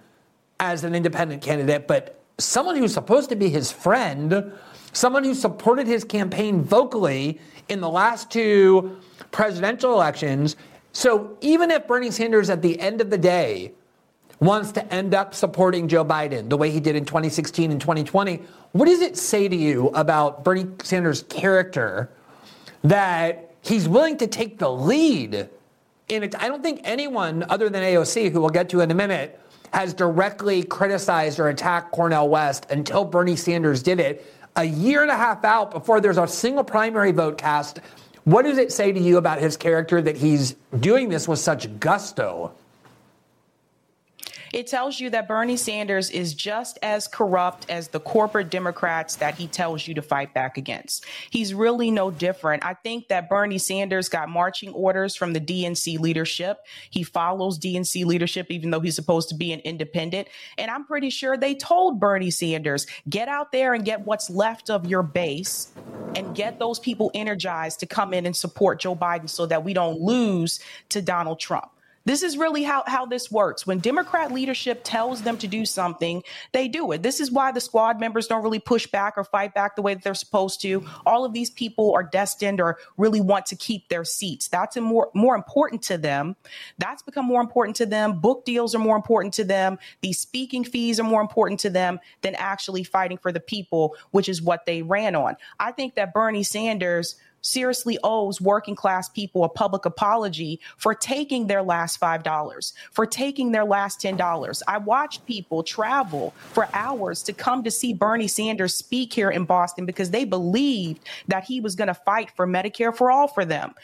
as an independent candidate, but someone who's supposed to be his friend someone who supported his campaign vocally in the last two presidential elections. So even if Bernie Sanders at the end of the day wants to end up supporting Joe Biden the way he did in 2016 and 2020, what does it say to you about Bernie Sanders' character that he's willing to take the lead it? I don't think anyone other than AOC, who we'll get to in a minute, has directly criticized or attacked Cornel West until Bernie Sanders did it a year and a half out before there's a single primary vote cast. What does it say to you about his character that he's doing this with such gusto? It tells you that Bernie Sanders is just as corrupt as the corporate Democrats that he tells you to fight back against. He's really no different. I think that Bernie Sanders got marching orders from the DNC leadership. He follows DNC leadership, even though he's supposed to be an independent. And I'm pretty sure they told Bernie Sanders, get out there and get what's left of your base and get those people energized to come in and support Joe Biden so that we don't lose to Donald Trump. This is really how, how this works. When Democrat leadership tells them to do something, they do it. This is why the squad members don't really push back or fight back the way that they're supposed to. All of these people are destined or really want to keep their seats. That's more, more important to them. That's become more important to them. Book deals are more important to them. These speaking fees are more important to them than actually fighting for the people, which is what they ran on. I think that Bernie Sanders seriously owes working class people a public apology for taking their last $5, for taking their last $10. I watched people travel for hours to come to see Bernie Sanders speak here in Boston because they believed that he was going to fight for Medicare for all for them.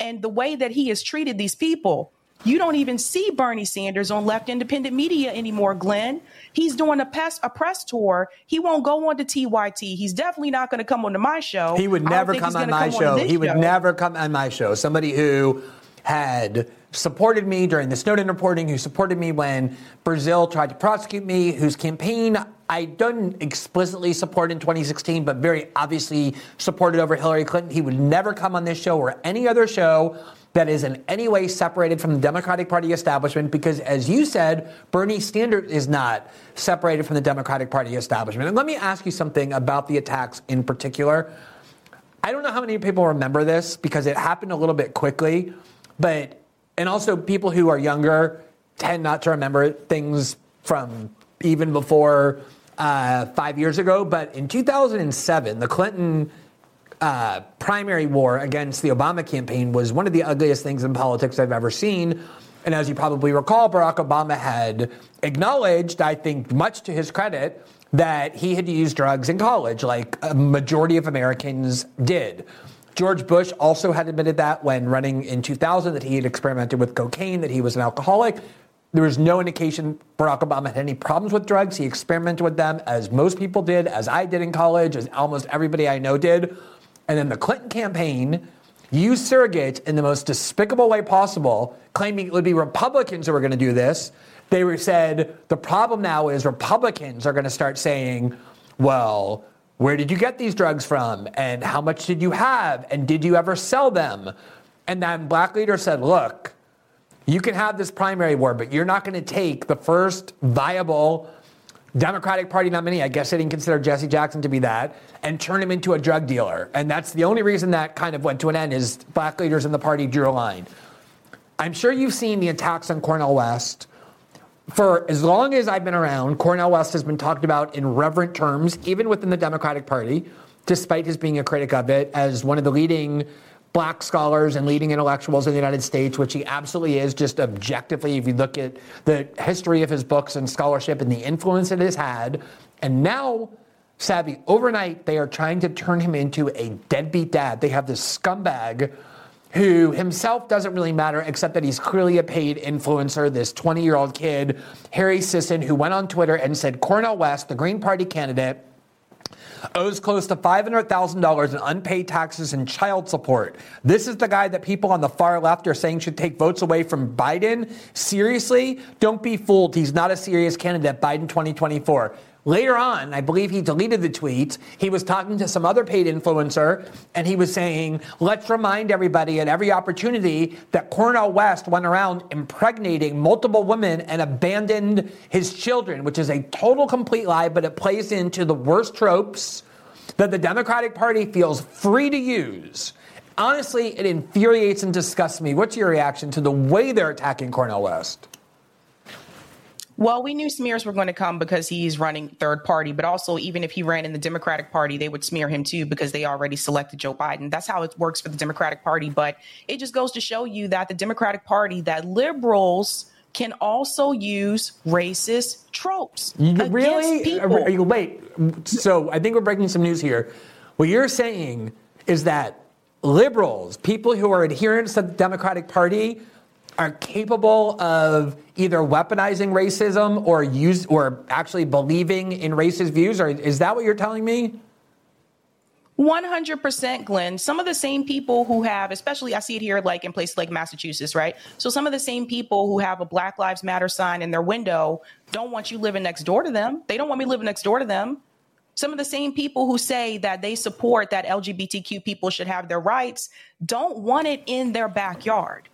And the way that he has treated these people, you don't even see Bernie Sanders on left independent media anymore, Glenn. He's doing a press a press tour. He won't go on to TYT. He's definitely not going to come on to my show. He would never come on my come show. On he would show. never come on my show. Somebody who had supported me during the Snowden reporting, who supported me when Brazil tried to prosecute me, whose campaign I didn't explicitly support in 2016, but very obviously supported over Hillary Clinton. He would never come on this show or any other show that is in any way separated from the Democratic Party establishment because, as you said, Bernie Sanders is not separated from the Democratic Party establishment. And let me ask you something about the attacks in particular. I don't know how many people remember this because it happened a little bit quickly, but, and also people who are younger tend not to remember things from even before uh, five years ago. But in 2007, the Clinton uh, primary war against the Obama campaign was one of the ugliest things in politics I've ever seen. And as you probably recall, Barack Obama had acknowledged, I think, much to his credit, that he had used drugs in college, like a majority of Americans did. George Bush also had admitted that when running in 2000 that he had experimented with cocaine, that he was an alcoholic. There was no indication Barack Obama had any problems with drugs. He experimented with them, as most people did, as I did in college, as almost everybody I know did. And then the Clinton campaign used surrogates in the most despicable way possible, claiming it would be Republicans who were going to do this. They were said the problem now is Republicans are going to start saying, well, where did you get these drugs from? And how much did you have? And did you ever sell them? And then black leader said, look, you can have this primary war, but you're not going to take the first viable Democratic Party nominee, I guess they didn't consider Jesse Jackson to be that, and turn him into a drug dealer. And that's the only reason that kind of went to an end is black leaders in the party drew a line. I'm sure you've seen the attacks on Cornel West for as long as I've been around, Cornel West has been talked about in reverent terms, even within the Democratic Party, despite his being a critic of it, as one of the leading black scholars and leading intellectuals in the United States, which he absolutely is, just objectively, if you look at the history of his books and scholarship and the influence it has had. And now, Sabby, overnight, they are trying to turn him into a deadbeat dad. They have this scumbag who himself doesn't really matter except that he's clearly a paid influencer, this 20 year old kid, Harry Sisson, who went on Twitter and said Cornel West, the Green Party candidate, owes close to $500,000 in unpaid taxes and child support. This is the guy that people on the far left are saying should take votes away from Biden. Seriously? Don't be fooled. He's not a serious candidate. Biden 2024. Later on, I believe he deleted the tweet. He was talking to some other paid influencer, and he was saying, let's remind everybody at every opportunity that Cornel West went around impregnating multiple women and abandoned his children, which is a total complete lie, but it plays into the worst tropes that the Democratic Party feels free to use. Honestly, it infuriates and disgusts me. What's your reaction to the way they're attacking Cornel West? Well, we knew smears were going to come because he's running third party, but also even if he ran in the Democratic Party, they would smear him too because they already selected Joe Biden. That's how it works for the Democratic Party. But it just goes to show you that the Democratic Party, that liberals can also use racist tropes. Really? Wait. So I think we're breaking some news here. What you're saying is that liberals, people who are adherents to the Democratic Party, are capable of either weaponizing racism or use or actually believing in racist views? Or is that what you're telling me? 100% Glenn. Some of the same people who have, especially I see it here like in places like Massachusetts, right? So some of the same people who have a Black Lives Matter sign in their window don't want you living next door to them. They don't want me living next door to them. Some of the same people who say that they support that LGBTQ people should have their rights don't want it in their backyard.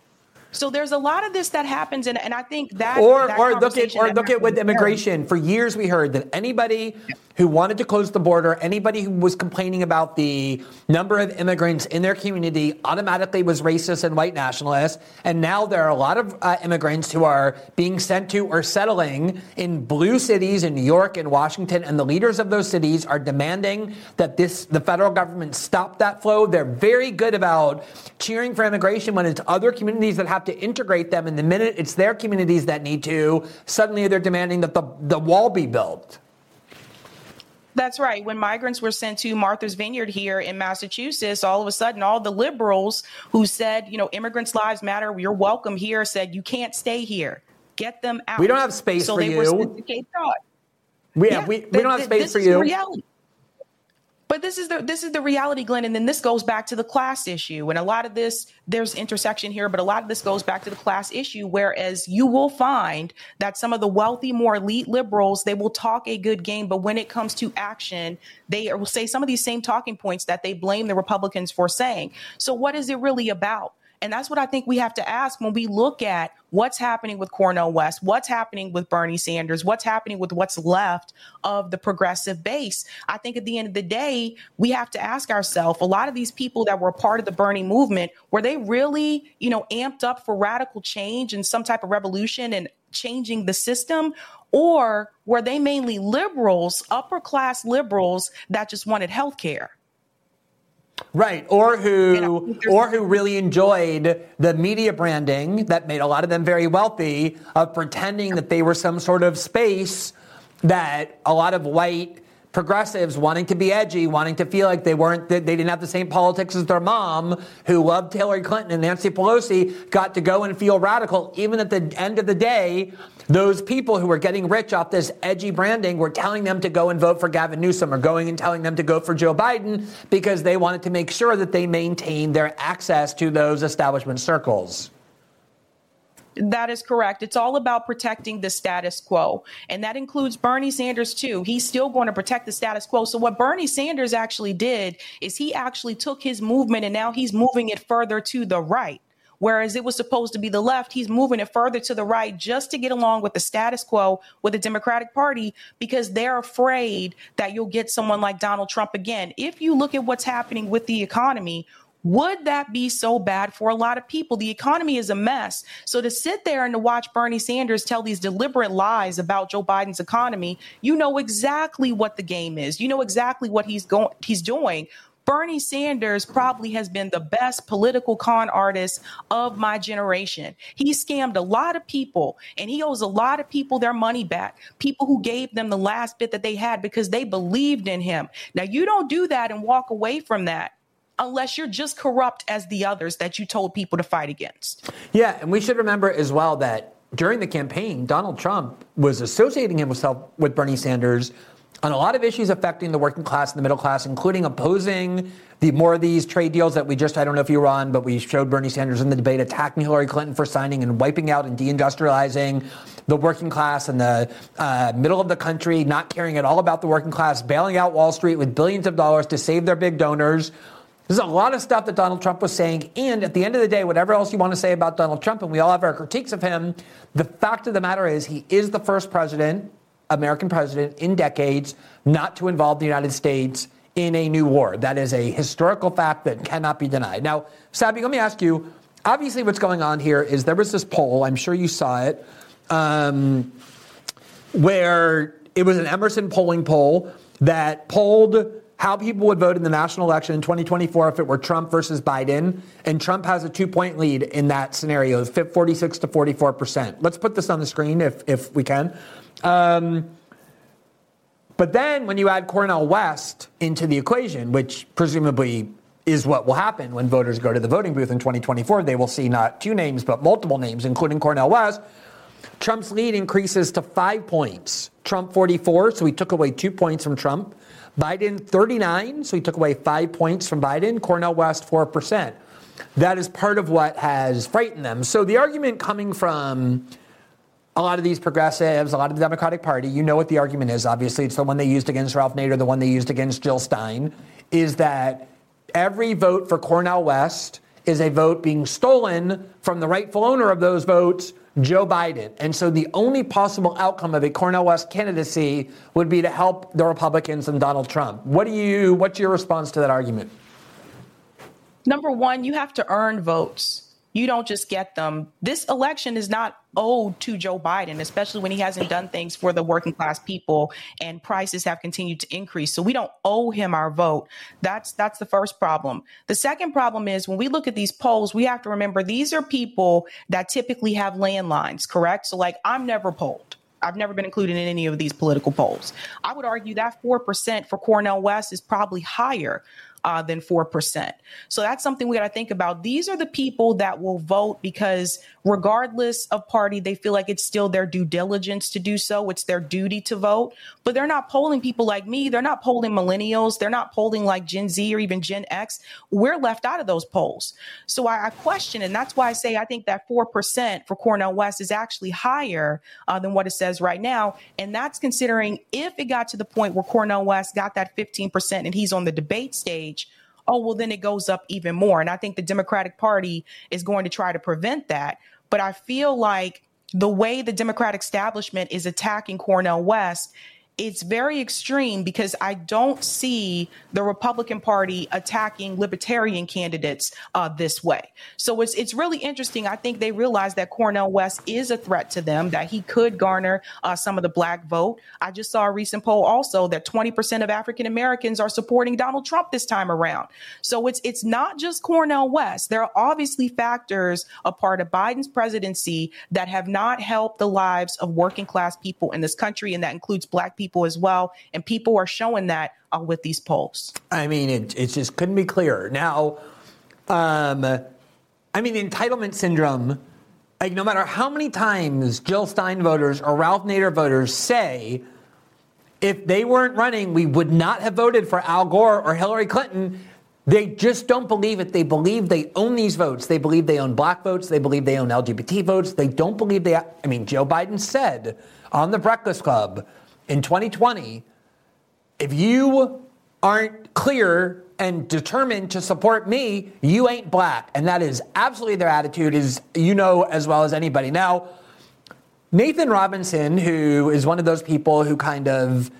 So there's a lot of this that happens, and, and I think that or that or look at or look at with immigration. For years, we heard that anybody who wanted to close the border, anybody who was complaining about the number of immigrants in their community automatically was racist and white nationalist. And now there are a lot of uh, immigrants who are being sent to or settling in blue cities in New York and Washington. And the leaders of those cities are demanding that this, the federal government stop that flow. They're very good about cheering for immigration when it's other communities that have to integrate them. And the minute it's their communities that need to, suddenly they're demanding that the, the wall be built. That's right. When migrants were sent to Martha's Vineyard here in Massachusetts, all of a sudden, all the liberals who said, you know, immigrants' lives matter, you're welcome here, said, you can't stay here. Get them out. We don't have space so for they you. Were sent to Cape Cod. We, yeah, we, we don't have space for you. Reality. But this is the this is the reality, Glenn, and then this goes back to the class issue. And a lot of this, there's intersection here, but a lot of this goes back to the class issue. Whereas you will find that some of the wealthy, more elite liberals, they will talk a good game, but when it comes to action, they will say some of these same talking points that they blame the Republicans for saying. So what is it really about? And that's what I think we have to ask when we look at what's happening with Cornel West, what's happening with Bernie Sanders, what's happening with what's left of the progressive base. I think at the end of the day, we have to ask ourselves a lot of these people that were part of the Bernie movement, were they really, you know, amped up for radical change and some type of revolution and changing the system? Or were they mainly liberals, upper class liberals that just wanted health care? Right, or who or who really enjoyed the media branding that made a lot of them very wealthy of pretending that they were some sort of space that a lot of white progressives wanting to be edgy, wanting to feel like they weren't, they didn't have the same politics as their mom, who loved Hillary Clinton and Nancy Pelosi, got to go and feel radical. Even at the end of the day, those people who were getting rich off this edgy branding were telling them to go and vote for Gavin Newsom or going and telling them to go for Joe Biden because they wanted to make sure that they maintained their access to those establishment circles. That is correct. It's all about protecting the status quo. And that includes Bernie Sanders, too. He's still going to protect the status quo. So, what Bernie Sanders actually did is he actually took his movement and now he's moving it further to the right. Whereas it was supposed to be the left, he's moving it further to the right just to get along with the status quo with the Democratic Party because they're afraid that you'll get someone like Donald Trump again. If you look at what's happening with the economy, would that be so bad for a lot of people? The economy is a mess. So to sit there and to watch Bernie Sanders tell these deliberate lies about Joe Biden's economy, you know exactly what the game is. You know exactly what he's going he's doing. Bernie Sanders probably has been the best political con artist of my generation. He scammed a lot of people and he owes a lot of people their money back. People who gave them the last bit that they had because they believed in him. Now, you don't do that and walk away from that unless you're just corrupt as the others that you told people to fight against. Yeah, and we should remember as well that during the campaign, Donald Trump was associating himself with Bernie Sanders on a lot of issues affecting the working class and the middle class, including opposing the more of these trade deals that we just, I don't know if you were on, but we showed Bernie Sanders in the debate attacking Hillary Clinton for signing and wiping out and deindustrializing the working class and the uh, middle of the country, not caring at all about the working class, bailing out Wall Street with billions of dollars to save their big donors. There's a lot of stuff that Donald Trump was saying. And at the end of the day, whatever else you want to say about Donald Trump, and we all have our critiques of him, the fact of the matter is he is the first president, American president, in decades not to involve the United States in a new war. That is a historical fact that cannot be denied. Now, Sabby, let me ask you obviously, what's going on here is there was this poll, I'm sure you saw it, um, where it was an Emerson polling poll that polled how people would vote in the national election in 2024 if it were Trump versus Biden. And Trump has a two point lead in that scenario, 46 to 44%. Let's put this on the screen if, if we can. Um, but then when you add Cornel West into the equation, which presumably is what will happen when voters go to the voting booth in 2024, they will see not two names, but multiple names, including Cornel West. Trump's lead increases to five points. Trump 44, so he took away two points from Trump. Biden 39, so he took away five points from Biden. Cornel West 4%. That is part of what has frightened them. So the argument coming from a lot of these progressives, a lot of the Democratic Party, you know what the argument is, obviously. It's the one they used against Ralph Nader, the one they used against Jill Stein, is that every vote for Cornel West is a vote being stolen from the rightful owner of those votes Joe Biden. And so the only possible outcome of a Cornel West candidacy would be to help the Republicans and Donald Trump. What do you what's your response to that argument? Number 1, you have to earn votes. You don't just get them. This election is not owed to Joe Biden, especially when he hasn't done things for the working class people and prices have continued to increase. So we don't owe him our vote. That's that's the first problem. The second problem is when we look at these polls, we have to remember these are people that typically have landlines, correct? So like I'm never polled. I've never been included in any of these political polls. I would argue that 4% for Cornel West is probably higher uh, than 4%. So that's something we got to think about. These are the people that will vote because, regardless of party, they feel like it's still their due diligence to do so. It's their duty to vote. But they're not polling people like me. They're not polling millennials. They're not polling like Gen Z or even Gen X. We're left out of those polls. So I, I question, and that's why I say I think that 4% for Cornel West is actually higher uh, than what it says right now. And that's considering if it got to the point where Cornel West got that 15% and he's on the debate stage oh, well, then it goes up even more. And I think the Democratic Party is going to try to prevent that. But I feel like the way the Democratic establishment is attacking Cornel West it's very extreme because I don't see the Republican Party attacking libertarian candidates uh, this way. So it's it's really interesting. I think they realize that Cornel West is a threat to them, that he could garner uh, some of the black vote. I just saw a recent poll also that 20% of African Americans are supporting Donald Trump this time around. So it's it's not just Cornel West. There are obviously factors a part of Biden's presidency that have not helped the lives of working class people in this country, and that includes black people people as well. And people are showing that uh, with these polls. I mean, it, it just couldn't be clearer. Now, um, I mean, entitlement syndrome, like no matter how many times Jill Stein voters or Ralph Nader voters say, if they weren't running, we would not have voted for Al Gore or Hillary Clinton. They just don't believe it. They believe they own these votes. They believe they own black votes. They believe they own LGBT votes. They don't believe they. I mean, Joe Biden said on the Breakfast Club in 2020, if you aren't clear and determined to support me, you ain't black. And that is absolutely their attitude, is you know as well as anybody. Now, Nathan Robinson, who is one of those people who kind of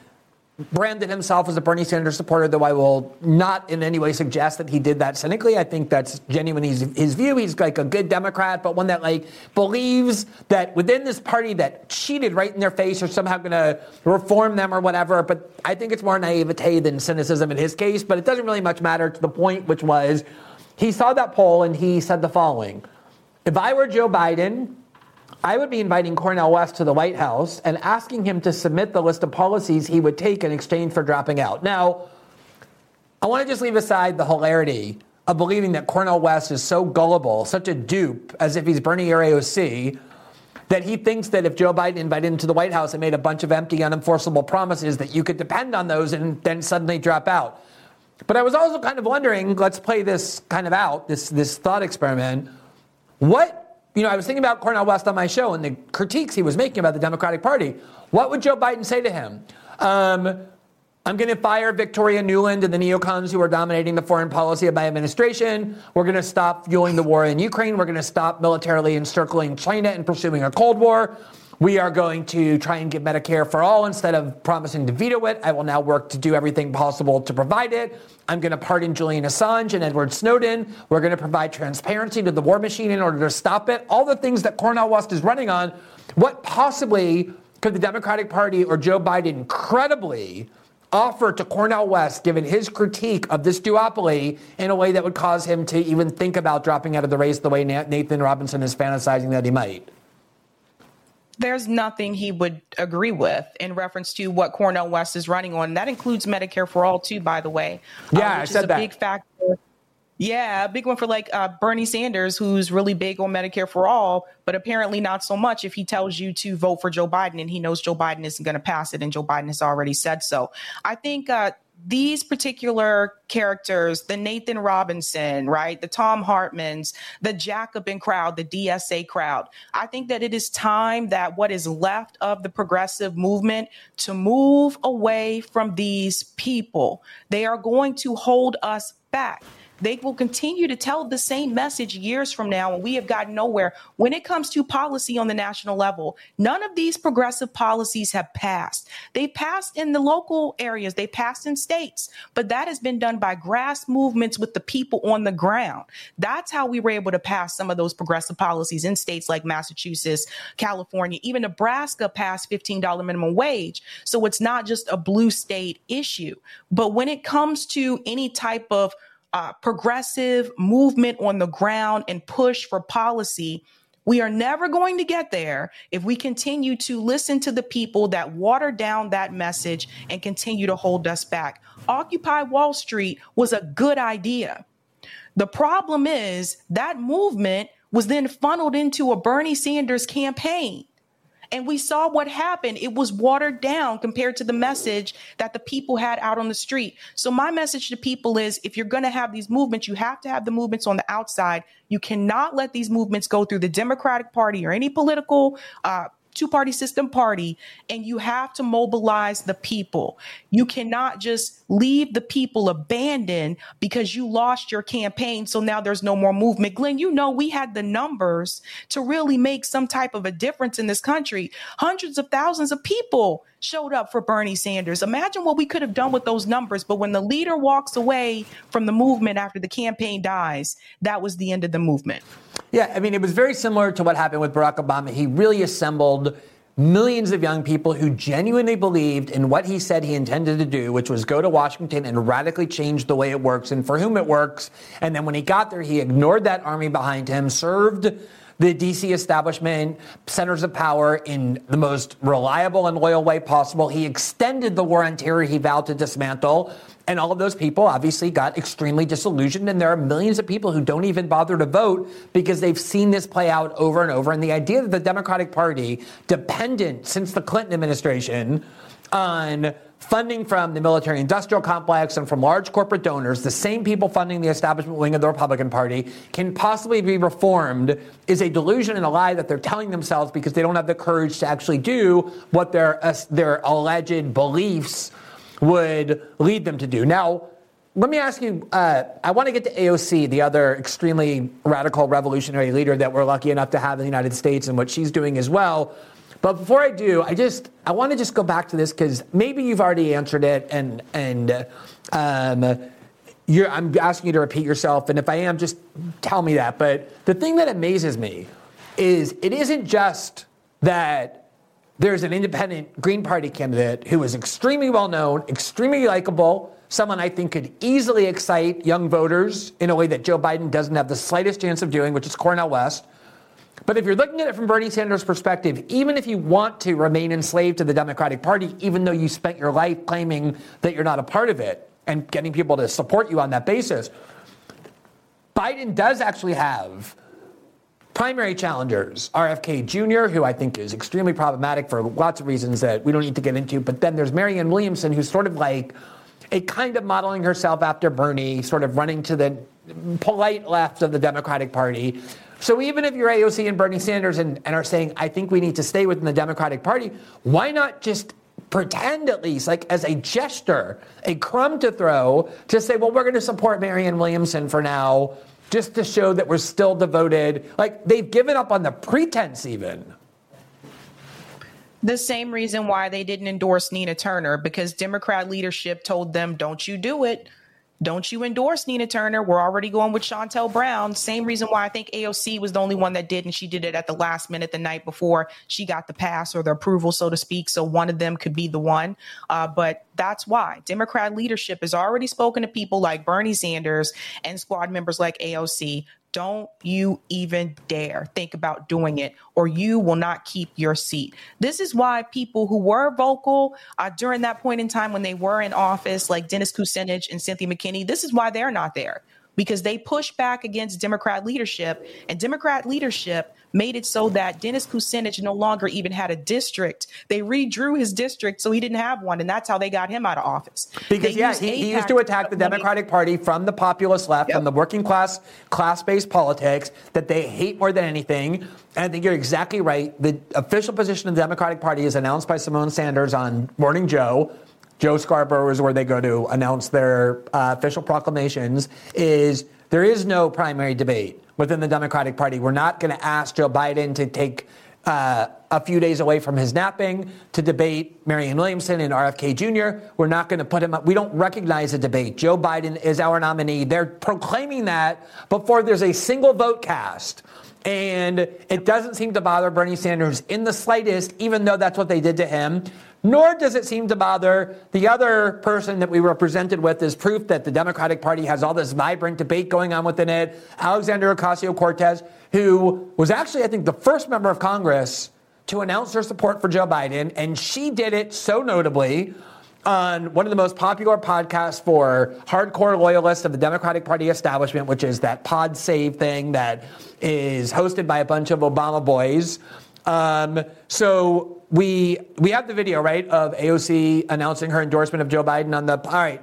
branded himself as a Bernie Sanders supporter, though I will not in any way suggest that he did that cynically. I think that's genuine. His, his view. He's like a good Democrat, but one that like believes that within this party that cheated right in their face are somehow going to reform them or whatever. But I think it's more naivete than cynicism in his case. But it doesn't really much matter to the point, which was he saw that poll and he said the following: If I were Joe Biden I would be inviting Cornel West to the White House and asking him to submit the list of policies he would take in exchange for dropping out. Now, I want to just leave aside the hilarity of believing that Cornel West is so gullible, such a dupe, as if he's Bernie or AOC, that he thinks that if Joe Biden invited him to the White House and made a bunch of empty, unenforceable promises, that you could depend on those and then suddenly drop out. But I was also kind of wondering, let's play this kind of out, this, this thought experiment. What you know, I was thinking about Cornel West on my show and the critiques he was making about the Democratic Party. What would Joe Biden say to him? Um, I'm going to fire Victoria Nuland and the neocons who are dominating the foreign policy of my administration. We're going to stop fueling the war in Ukraine. We're going to stop militarily encircling China and pursuing a Cold War. We are going to try and get Medicare for all instead of promising to veto it. I will now work to do everything possible to provide it. I'm going to pardon Julian Assange and Edward Snowden. We're going to provide transparency to the war machine in order to stop it. All the things that Cornel West is running on. What possibly could the Democratic Party or Joe Biden credibly offer to Cornel West, given his critique of this duopoly, in a way that would cause him to even think about dropping out of the race the way Nathan Robinson is fantasizing that he might? There's nothing he would agree with in reference to what Cornel West is running on. That includes Medicare for all, too, by the way. Yeah, um, I said is a that. big factor. Yeah, a big one for like uh, Bernie Sanders, who's really big on Medicare for all, but apparently not so much if he tells you to vote for Joe Biden and he knows Joe Biden isn't going to pass it, and Joe Biden has already said so. I think uh, these particular characters, the Nathan Robinson, right, the Thom Hartmanns, the Jacobin crowd, the DSA crowd, I think that it is time that what is left of the progressive movement to move away from these people. They are going to hold us back. They will continue to tell the same message years from now, and we have gotten nowhere. When it comes to policy on the national level, none of these progressive policies have passed. They passed in the local areas, they passed in states, but that has been done by grass movements with the people on the ground. That's how we were able to pass some of those progressive policies in states like Massachusetts, California, even Nebraska passed $15 minimum wage. So it's not just a blue state issue. But when it comes to any type of uh, progressive movement on the ground and push for policy. We are never going to get there if we continue to listen to the people that water down that message and continue to hold us back. Occupy Wall Street was a good idea. The problem is that movement was then funneled into a Bernie Sanders campaign. And we saw what happened. It was watered down compared to the message that the people had out on the street. So, my message to people is if you're going to have these movements, you have to have the movements on the outside. You cannot let these movements go through the Democratic Party or any political uh, two party system party, and you have to mobilize the people. You cannot just leave the people abandoned because you lost your campaign. So now there's no more movement. Glenn, you know, we had the numbers to really make some type of a difference in this country. Hundreds of thousands of people showed up for Bernie Sanders. Imagine what we could have done with those numbers. But when the leader walks away from the movement after the campaign dies, that was the end of the movement. Yeah, I mean, it was very similar to what happened with Barack Obama. He really assembled millions of young people who genuinely believed in what he said he intended to do, which was go to Washington and radically change the way it works and for whom it works. And then when he got there, he ignored that army behind him, served the DC establishment, centers of power in the most reliable and loyal way possible. He extended the war on terror he vowed to dismantle. And all of those people obviously got extremely disillusioned. And there are millions of people who don't even bother to vote because they've seen this play out over and over. And the idea that the Democratic Party, dependent since the Clinton administration on funding from the military industrial complex and from large corporate donors, the same people funding the establishment wing of the Republican Party, can possibly be reformed is a delusion and a lie that they're telling themselves because they don't have the courage to actually do what their, uh, their alleged beliefs would lead them to do. Now, let me ask you uh, I want to get to AOC, the other extremely radical revolutionary leader that we're lucky enough to have in the United States and what she's doing as well. But before I do, I just I want to just go back to this because maybe you've already answered it, and and um, I'm asking you to repeat yourself, and if I am, just tell me that. But the thing that amazes me is it isn't just that there's an independent Green Party candidate who is extremely well known, extremely likable, someone I think could easily excite young voters in a way that Joe Biden doesn't have the slightest chance of doing, which is Cornel West. But if you're looking at it from Bernie Sanders' perspective, even if you want to remain enslaved to the Democratic Party, even though you spent your life claiming that you're not a part of it and getting people to support you on that basis, Biden does actually have primary challengers, RFK Jr., who I think is extremely problematic for lots of reasons that we don't need to get into. But then there's Marianne Williamson, who's sort of like a kind of modeling herself after Bernie, sort of running to the polite left of the Democratic Party. So even if you're AOC and Bernie Sanders and, and are saying, I think we need to stay within the Democratic Party, why not just pretend at least, like as a gesture, a crumb to throw, to say, well, we're going to support Marianne Williamson for now just to show that we're still devoted. Like they've given up on the pretense, even. The same reason why they didn't endorse Nina Turner, because Democrat leadership told them, don't you do it. Don't you endorse Nina Turner? We're already going with Shontel Brown. Same reason why I think AOC was the only one that did, and she did it at the last minute the night before she got the pass or the approval, so to speak. So one of them could be the one. Uh, but that's why Democrat leadership has already spoken to people like Bernie Sanders and squad members like AOC. Don't you even dare think about doing it, or you will not keep your seat. This is why people who were vocal uh, during that point in time when they were in office, like Dennis Kucinich and Cynthia McKinney, this is why they're not there because they push back against Democrat leadership, and Democrat leadership made it so that Dennis Kucinich no longer even had a district. They redrew his district so he didn't have one, and that's how they got him out of office. Because, they yeah, he, he, used to attack the Democratic Party from the populist left, yep. from the working class, class based politics that they hate more than anything. And I think you're exactly right. The official position of the Democratic Party is announced by Symone Sanders on Morning Joe. Joe Scarborough is where they go to announce their uh, official proclamations. Is there is no primary debate within the Democratic Party. We're not going to ask Joe Biden to take uh, a few days away from his napping to debate Marianne Williamson and RFK Jr. We're not going to put him up. We don't recognize a debate. Joe Biden is our nominee. They're proclaiming that before there's a single vote cast. And it doesn't seem to bother Bernie Sanders in the slightest, even though that's what they did to him. Nor does it seem to bother the other person that we were presented with as proof that the Democratic Party has all this vibrant debate going on within it. Alexandria Ocasio Cortez, who was actually, I think, the first member of Congress to announce her support for Joe Biden. And she did it so notably on one of the most popular podcasts for hardcore loyalists of the Democratic Party establishment, which is that Pod Save thing that is hosted by a bunch of Obama boys. Um, so we we have the video right of AOC announcing her endorsement of Joe Biden on the. All right,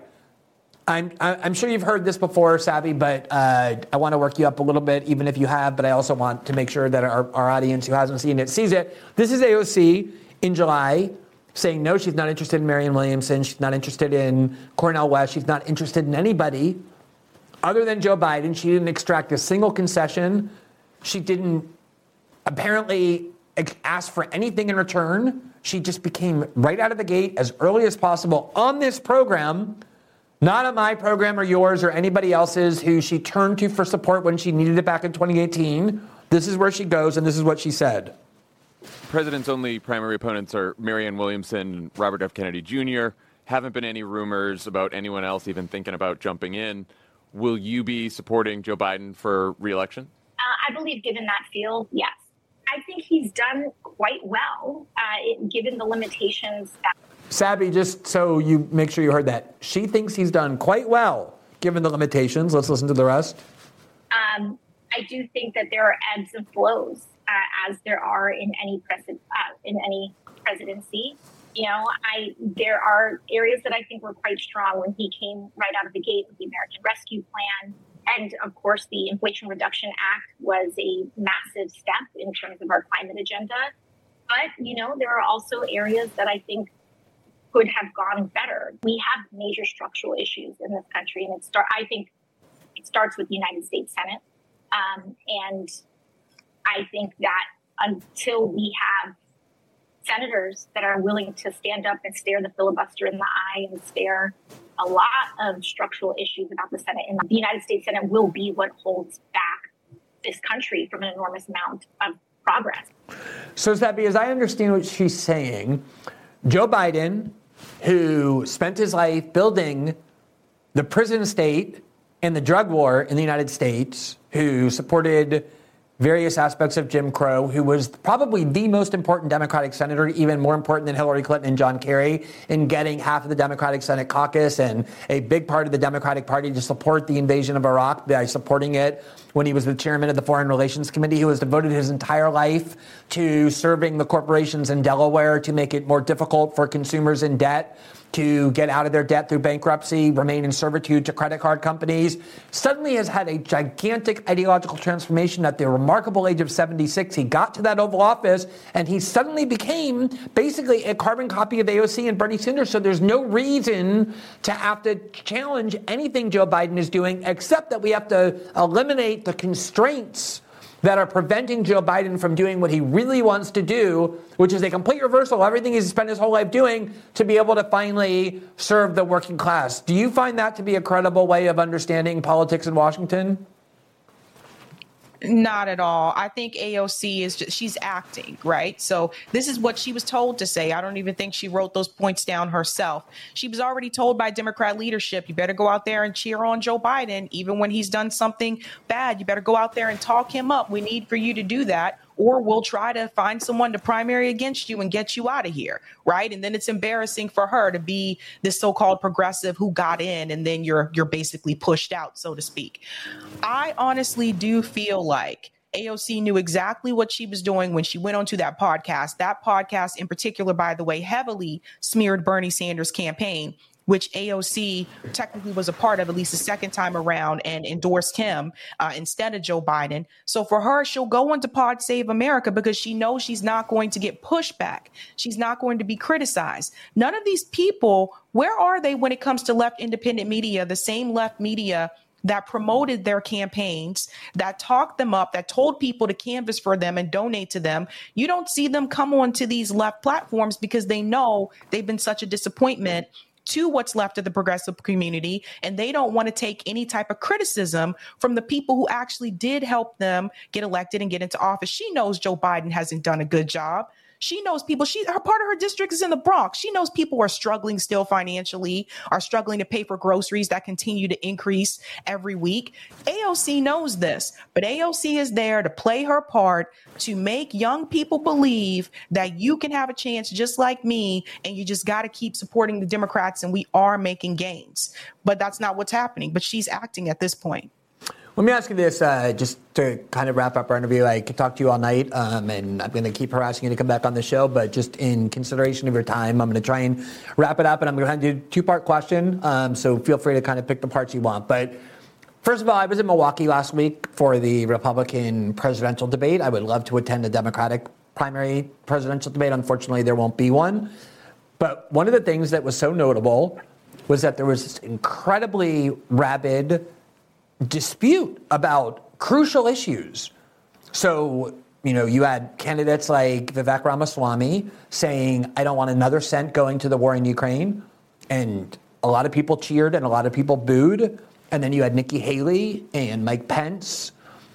I'm I'm sure you've heard this before, Sabby, but uh, I want to work you up a little bit, even if you have. But I also want to make sure that our, our audience who hasn't seen it sees it. This is AOC in July saying no, she's not interested in Marianne Williamson. She's not interested in Cornel West. She's not interested in anybody other than Joe Biden. She didn't extract a single concession. She didn't apparently ask for anything in return. She just became right out of the gate as early as possible on this program, not on my program or yours or anybody else's who she turned to for support when she needed it back in 2018. This is where she goes, and this is what she said. The president's only primary opponents are Marianne Williamson and Robert F. Kennedy Jr. Haven't been any rumors about anyone else even thinking about jumping in. Will you be supporting Joe Biden for reelection? Uh, I believe, given that field, yes. I think he's done quite well, uh, given the limitations that. Sabby, just so you make sure you heard that, she thinks he's done quite well, given the limitations. Let's listen to the rest. Um, I do think that there are ebbs and flows, uh, as there are in any pres- uh, in any presidency. You know, I there are areas that I think were quite strong when he came right out of the gate with the American Rescue Plan and of course, the Inflation Reduction Act was a massive step in terms of our climate agenda. But, you know, there are also areas that I think could have gone better. We have major structural issues in this country, and it start. I think it starts with the United States Senate, um, and I think that until we have senators that are willing to stand up and stare the filibuster in the eye and stare a lot of structural issues about the Senate. And the United States Senate will be what holds back this country from an enormous amount of progress. So, Sabby, as I understand what she's saying, Joe Biden, who spent his life building the prison state and the drug war in the United States, who supported various aspects of Jim Crow, who was probably the most important Democratic senator, even more important than Hillary Clinton and John Kerry, in getting half of the Democratic Senate caucus and a big part of the Democratic Party to support the invasion of Iraq by supporting it when he was the chairman of the Foreign Relations Committee, who has devoted his entire life to serving the corporations in Delaware to make it more difficult for consumers in debt to get out of their debt through bankruptcy, remain in servitude to credit card companies, suddenly has had a gigantic ideological transformation at the remarkable age of 76. He got to that Oval Office and he suddenly became basically a carbon copy of AOC and Bernie Sanders. So there's no reason to have to challenge anything Joe Biden is doing, except that we have to eliminate the constraints that are preventing Joe Biden from doing what he really wants to do, which is a complete reversal of everything he's spent his whole life doing to be able to finally serve the working class. Do you find that to be a credible way of understanding politics in Washington? Not at all. I think AOC is just, she's acting, right? So this is what she was told to say. I don't even think she wrote those points down herself. She was already told by Democrat leadership, you better go out there and cheer on Joe Biden, even when he's done something bad. You better go out there and talk him up. We need for you to do that or we'll try to find someone to primary against you and get you out of here, right? And then it's embarrassing for her to be this so-called progressive who got in and then you're you're basically pushed out, so to speak. I honestly do feel like AOC knew exactly what she was doing when she went onto that podcast. That podcast, in particular, by the way, heavily smeared Bernie Sanders' campaign which AOC technically was a part of at least the second time around and endorsed him uh, instead of Joe Biden. So for her, she'll go into Pod Save America because she knows she's not going to get pushback. She's not going to be criticized. None of these people, where are they when it comes to left independent media, the same left media that promoted their campaigns, that talked them up, that told people to canvas for them and donate to them. You don't see them come onto these left platforms because they know they've been such a disappointment to what's left of the progressive community and they don't want to take any type of criticism from the people who actually did help them get elected and get into office. She knows Joe Biden hasn't done a good job. She knows people. She her part of her district is in the Bronx. She knows people are struggling still financially, are struggling to pay for groceries that continue to increase every week. AOC knows this, but AOC is there to play her part to make young people believe that you can have a chance just like me, and you just got to keep supporting the Democrats, and we are making gains. But that's not what's happening. But she's acting at this point. Let me ask you this, uh, just to kind of wrap up our interview. I could talk to you all night, um, and I'm going to keep harassing you to come back on the show. But just in consideration of your time, I'm going to try and wrap it up, and I'm going to do a two-part question. Um, so feel free to kind of pick the parts you want. But first of all, I was in Milwaukee last week for the Republican presidential debate. I would love to attend a Democratic primary presidential debate. Unfortunately, there won't be one. But one of the things that was so notable was that there was this incredibly rabid dispute about crucial issues. So, you know, you had candidates like Vivek Ramaswamy saying, I don't want another cent going to the war in Ukraine. And a lot of people cheered and a lot of people booed. And then you had Nikki Haley and Mike Pence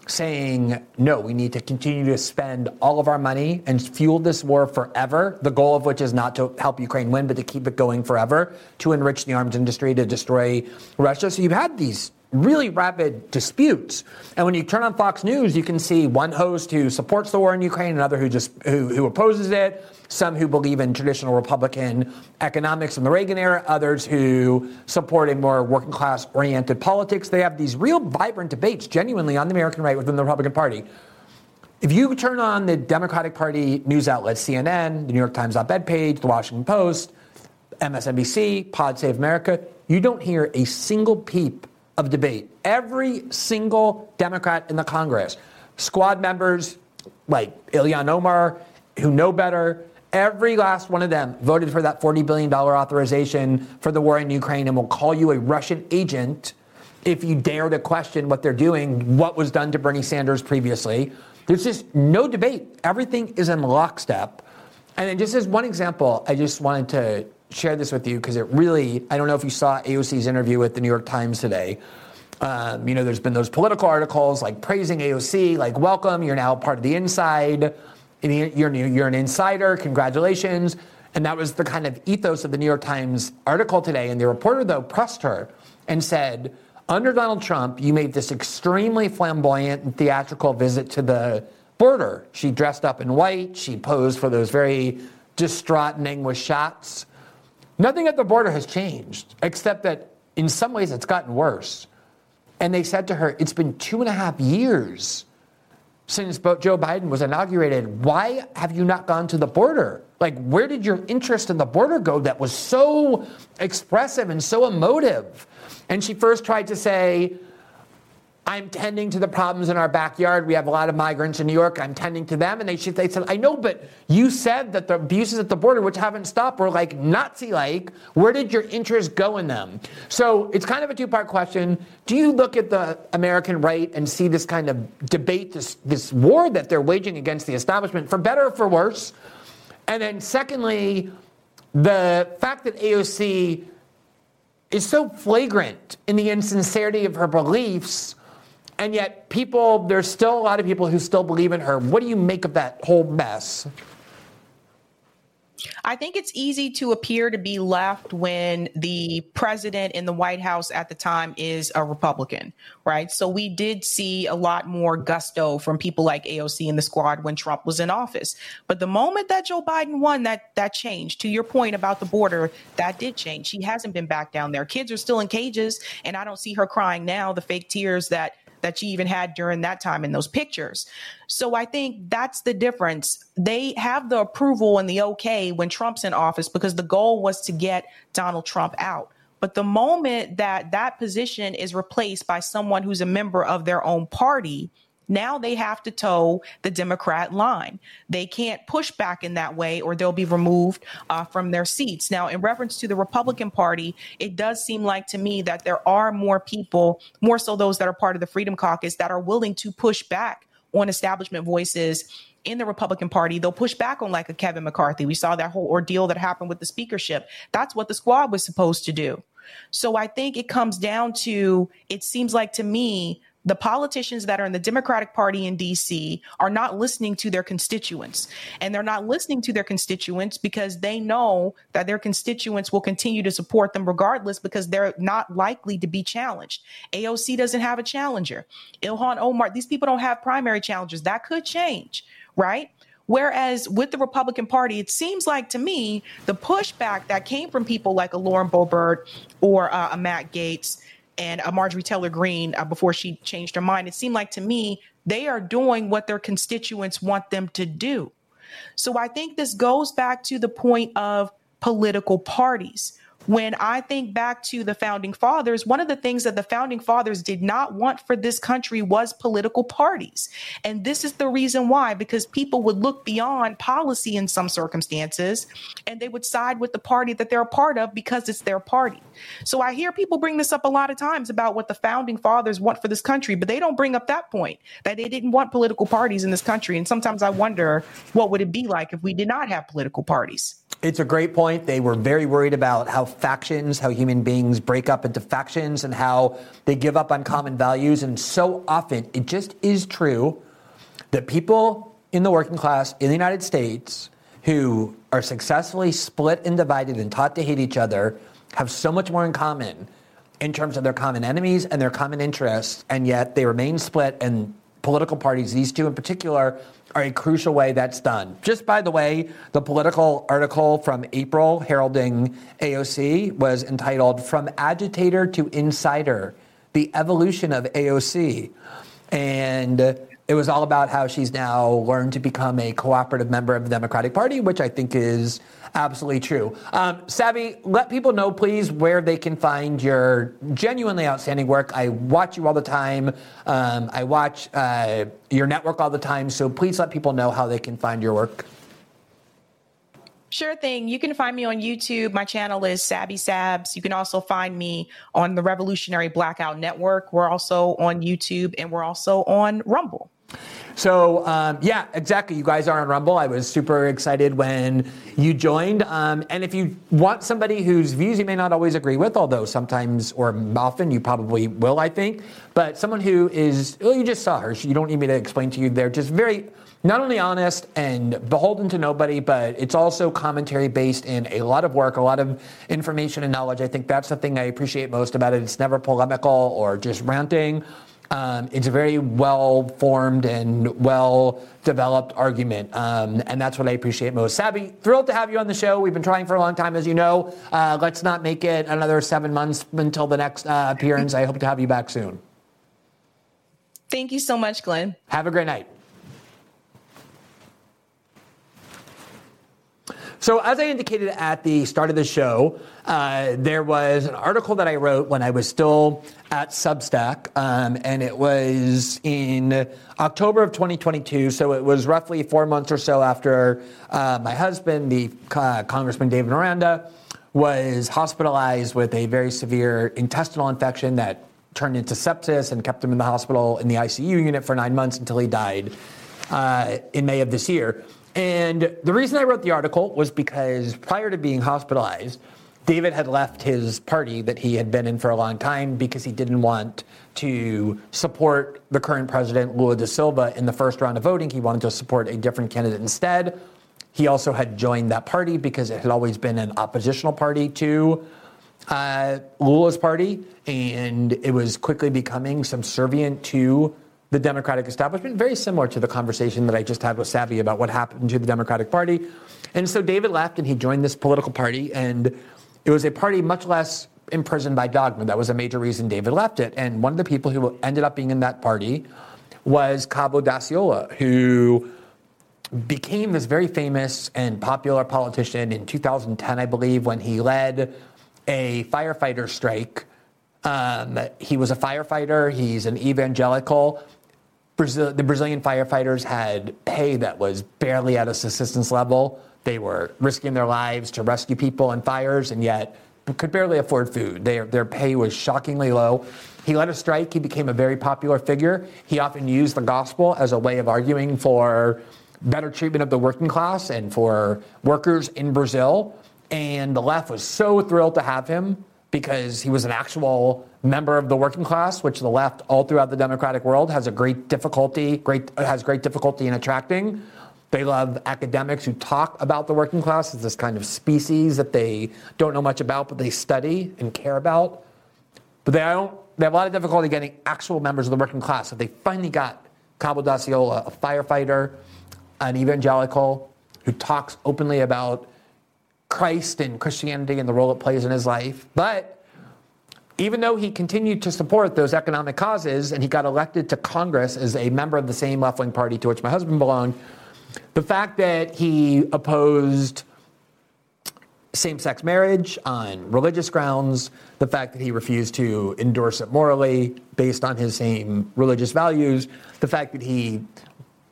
saying, no, we need to continue to spend all of our money and fuel this war forever, the goal of which is not to help Ukraine win, but to keep it going forever, to enrich the arms industry, to destroy Russia. So you've had these really rapid disputes. And when you turn on Fox News, you can see one host who supports the war in Ukraine, another who just who, who opposes it, some who believe in traditional Republican economics from the Reagan era, others who support a more working class oriented politics. They have these real vibrant debates genuinely on the American right within the Republican Party. If you turn on the Democratic Party news outlets, CNN, the New York Times op ed page, the Washington Post, MSNBC, Pod Save America, you don't hear a single peep of debate. Every single Democrat in the Congress, squad members like Ilhan Omar, who know better, every last one of them voted for that $40 billion authorization for the war in Ukraine and will call you a Russian agent if you dare to question what they're doing, what was done to Bernie Sanders previously. There's just no debate. Everything is in lockstep. And just as one example, I just wanted to share this with you because it really, I don't know if you saw AOC's interview with the New York Times today. Um, you know, there's been those Politico articles like praising AOC, like, welcome, you're now part of the inside, you're, you're an insider, congratulations. And that was the kind of ethos of the New York Times article today. And the reporter, though, pressed her and said, under Donald Trump, you made this extremely flamboyant and theatrical visit to the border. She dressed up in white, she posed for those very distraught and anguished shots. Nothing at the border has changed, except that in some ways it's gotten worse. And they said to her, It's been two and a half years since Joe Biden was inaugurated. Why have you not gone to the border? Like, where did your interest in the border go that was so expressive and so emotive? And she first tried to say, I'm tending to the problems in our backyard. We have a lot of migrants in New York. I'm tending to them. And they, should, they said, I know, but you said that the abuses at the border, which haven't stopped, were like Nazi like. Where did your interest go in them? So it's kind of a two part question. Do you look at the American right and see this kind of debate, this, this war that they're waging against the establishment, for better or for worse? And then, secondly, the fact that AOC is so flagrant in the insincerity of her beliefs and yet, people, there's still a lot of people who still believe in her. What do you make of that whole mess? I think it's easy to appear to be left when the president in the White House at the time is a Republican, right? So we did see a lot more gusto from people like AOC and the squad when Trump was in office. But the moment that Joe Biden won, that that changed. To your point about the border, that did change. She hasn't been back down there. Kids are still in cages, and I don't see her crying now. The fake tears that that she even had during that time in those pictures. So I think that's the difference. They have the approval and the okay when Trump's in office because the goal was to get Donald Trump out. But the moment that that position is replaced by someone who's a member of their own party, now they have to toe the Democrat line. They can't push back in that way or they'll be removed uh, from their seats. Now, in reference to the Republican Party, it does seem like to me that there are more people, more so those that are part of the Freedom Caucus, that are willing to push back on establishment voices in the Republican Party, they'll push back on like a Kevin McCarthy. We saw that whole ordeal that happened with the speakership. That's what the squad was supposed to do. So I think it comes down to it seems like to me the politicians that are in the Democratic Party in DC are not listening to their constituents. And they're not listening to their constituents because they know that their constituents will continue to support them regardless because they're not likely to be challenged. AOC doesn't have a challenger. Ilhan Omar, these people don't have primary challengers. That could change, right? Whereas with the Republican Party, it seems like to me the pushback that came from people like a Lauren Boebert or uh, a Matt Gaetz and a Marjorie Taylor Greene uh, before she changed her mind. It seemed like to me they are doing what their constituents want them to do. So I think this goes back to the point of political parties. When I think back to the founding fathers, one of the things that the founding fathers did not want for this country was political parties. And this is the reason why, because people would look beyond policy in some circumstances and they would side with the party that they're a part of because it's their party. So I hear people bring this up a lot of times about what the founding fathers want for this country, but they don't bring up that point that they didn't want political parties in this country. And sometimes I wonder what would it be like if we did not have political parties? It's a great point. They were very worried about how factions, how human beings break up into factions and how they give up on common values. And so often it just is true that people in the working class in the United States who are successfully split and divided and taught to hate each other have so much more in common in terms of their common enemies and their common interests, and yet they remain split and political parties, these two in particular, are a crucial way that's done. Just by the way, the Politico article from April heralding AOC was entitled From Agitator to Insider The Evolution of AOC. And it was all about how she's now learned to become a cooperative member of the Democratic Party, which I think is absolutely true. Um, Sabby, let people know, please, where they can find your genuinely outstanding work. I watch you all the time. Um, I watch uh, your network all the time. So please let people know how they can find your work. Sure thing. You can find me on YouTube. My channel is Sabby Sabs. You can also find me on the Revolutionary Blackout Network. We're also on YouTube and we're also on Rumble. So um, yeah, exactly. You guys are on Rumble. I was super excited when you joined. Um, and if you want somebody whose views you may not always agree with, although sometimes or often you probably will, I think, but someone who is, well, you just saw her. You don't need me to explain to you. They're just very not only honest and beholden to nobody, but it's also commentary based in a lot of work, a lot of information and knowledge. I think that's the thing I appreciate most about it. It's never polemical or just ranting. Um, it's a very well formed and well developed argument. Um, and that's what I appreciate most. Sabby, thrilled to have you on the show. We've been trying for a long time, as you know. Uh, let's not make it another seven months until the next uh, appearance. I hope to have you back soon. Thank you so much, Glenn. Have a great night. So, as I indicated at the start of the show, uh, there was an article that I wrote when I was still at Substack, um, and it was in October of 2022. So, it was roughly four months or so after uh, my husband, the uh, Congressman David Miranda, was hospitalized with a very severe intestinal infection that turned into sepsis and kept him in the hospital in the ICU unit for nine months until he died uh, in May of this year. And the reason I wrote the article was because prior to being hospitalized, David had left his party that he had been in for a long time because he didn't want to support the current president, Lula da Silva, in the first round of voting. He wanted to support a different candidate instead. He also had joined that party because it had always been an oppositional party to uh, Lula's party, and it was quickly becoming subservient to the Democratic establishment, very similar to the conversation that I just had with Sabby about what happened to the Democratic Party. And so David left and he joined this political party, and it was a party much less imprisoned by dogma. That was a major reason David left it. And one of the people who ended up being in that party was Cabo Daciolo, who became this very famous and popular politician in 2010, I believe, when he led a firefighter strike. Um, he was a firefighter, he's an evangelical, Brazil, the Brazilian firefighters had pay that was barely at a subsistence level. They were risking their lives to rescue people in fires, and yet could barely afford food. Their, their pay was shockingly low. He led a strike. He became a very popular figure. He often used the gospel as a way of arguing for better treatment of the working class and for workers in Brazil. And the left was so thrilled to have him because he was an actual member of the working class, which the left all throughout the democratic world has a great difficulty, great has great difficulty in attracting. They love academics who talk about the working class as this kind of species that they don't know much about, but they study and care about. But they don't. They have a lot of difficulty getting actual members of the working class. So they finally got Cabo Daciolo, a firefighter, an evangelical who talks openly about Christ and Christianity and the role it plays in his life. But even though he continued to support those economic causes and he got elected to Congress as a member of the same left wing party to which my husband belonged, the fact that he opposed same sex marriage on religious grounds, the fact that he refused to endorse it morally based on his same religious values, the fact that he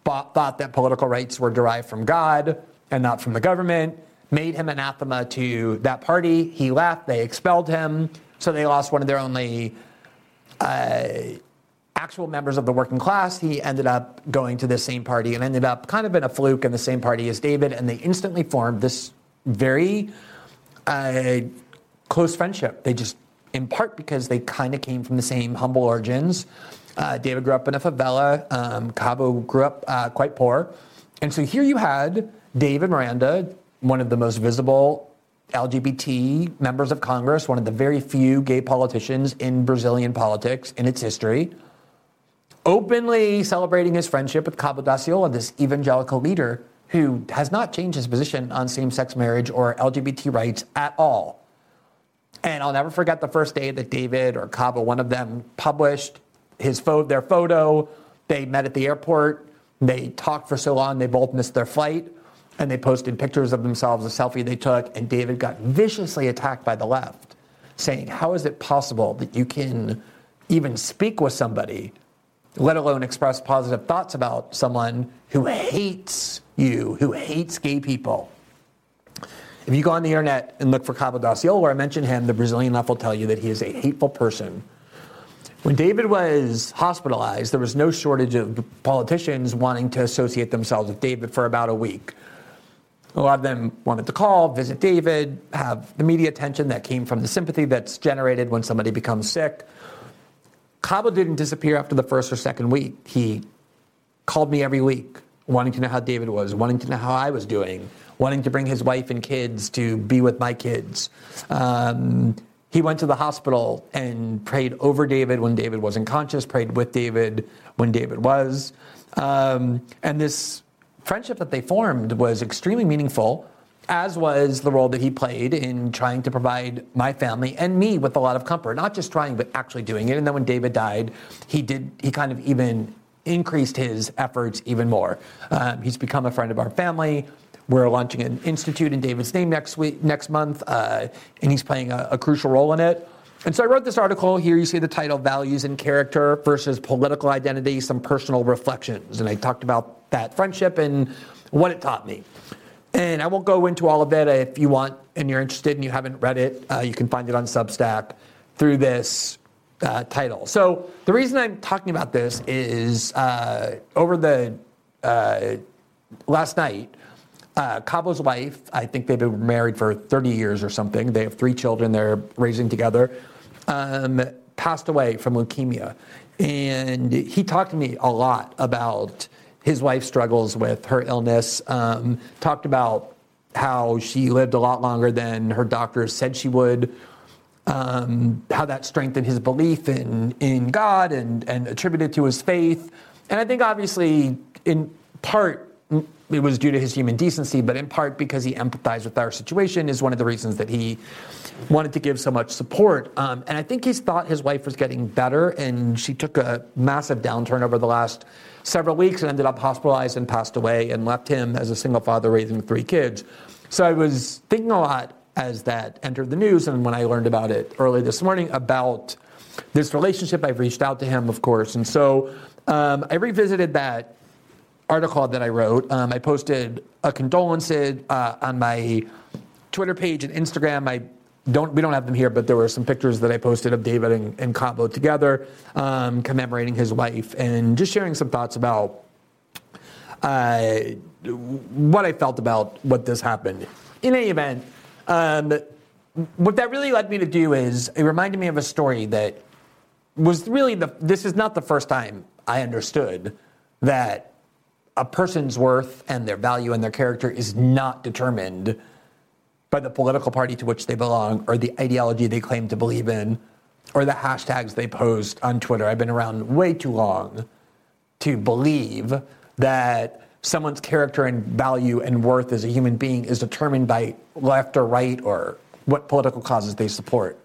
thought that political rights were derived from God and not from the government, made him anathema to that party. He left, they expelled him, so they lost one of their only. Uh, actual members of the working class, he ended up going to the same party and ended up kind of in a fluke in the same party as David, and they instantly formed this very uh, close friendship. They just, in part because they kind of came from the same humble origins. Uh, David grew up in a favela. Um, Cabo grew up uh, quite poor. And so here you had David Miranda, one of the most visible LGBT members of Congress, one of the very few gay politicians in Brazilian politics in its history, openly celebrating his friendship with Cabo Daciolo, this evangelical leader who has not changed his position on same sex marriage or LGBT rights at all. And I'll never forget the first day that David or Cabo, one of them, published his fo- their photo. They met at the airport. They talked for so long, they both missed their flight. And they posted pictures of themselves, a selfie they took. And David got viciously attacked by the left, saying, How is it possible that you can even speak with somebody let alone express positive thoughts about someone who hates you, who hates gay people. If you go on the internet and look for Cabo Daciolo or I mention him, the Brazilian left will tell you that he is a hateful person. When David was hospitalized, there was no shortage of politicians wanting to associate themselves with David for about a week. A lot of them wanted to call, visit David, have the media attention that came from the sympathy that's generated when somebody becomes sick. Cabo didn't disappear after the first or second week. He called me every week, wanting to know how David was, wanting to know how I was doing, wanting to bring his wife and kids to be with my kids. Um, he went to the hospital and prayed over David when David wasn't conscious, prayed with David when David was. Um, and this friendship that they formed was extremely meaningful as was the role that he played in trying to provide my family and me with a lot of comfort. Not just trying, but actually doing it. And then when David died, he did. He kind of even increased his efforts even more. Um, he's become a friend of our family. We're launching an institute in David's name next week, next month, uh, and he's playing a, a crucial role in it. And so I wrote this article. Here you see the title Values and Character versus Political Identity, some personal reflections. And I talked about that friendship and what it taught me. And I won't go into all of it. If you want and you're interested and you haven't read it, uh, you can find it on Substack through this uh, title. So the reason I'm talking about this is uh, over the uh, last night, uh, Cabo's wife, I think they've been married for 30 years or something. They have three children they're raising together. Um, passed away from leukemia. And he talked to me a lot about his wife struggles with her illness. Um, talked about how she lived a lot longer than her doctors said she would. Um, how that strengthened his belief in in God and and attributed to his faith. And I think obviously in part it was due to his human decency, but in part because he empathized with our situation is one of the reasons that he wanted to give so much support. Um, and I think he's thought his wife was getting better, and she took a massive downturn over the last several weeks and ended up hospitalized and passed away and left him as a single father raising three kids. So I was thinking a lot as that entered the news, and when I learned about it early this morning about this relationship, I've reached out to him, of course, and so um, I revisited that article that I wrote. Um, I posted a condolence uh, on my Twitter page and Instagram. I don't we don't have them here, but there were some pictures that I posted of David and, and Cabo together, um, commemorating his wife, and just sharing some thoughts about uh, what I felt about what this happened. In any event, um, what that really led me to do is it reminded me of a story that was really the. This is not the first time I understood that a person's worth and their value and their character is not determined by the political party to which they belong or the ideology they claim to believe in or the hashtags they post on Twitter. I've been around way too long to believe that someone's character and value and worth as a human being is determined by left or right or what political causes they support.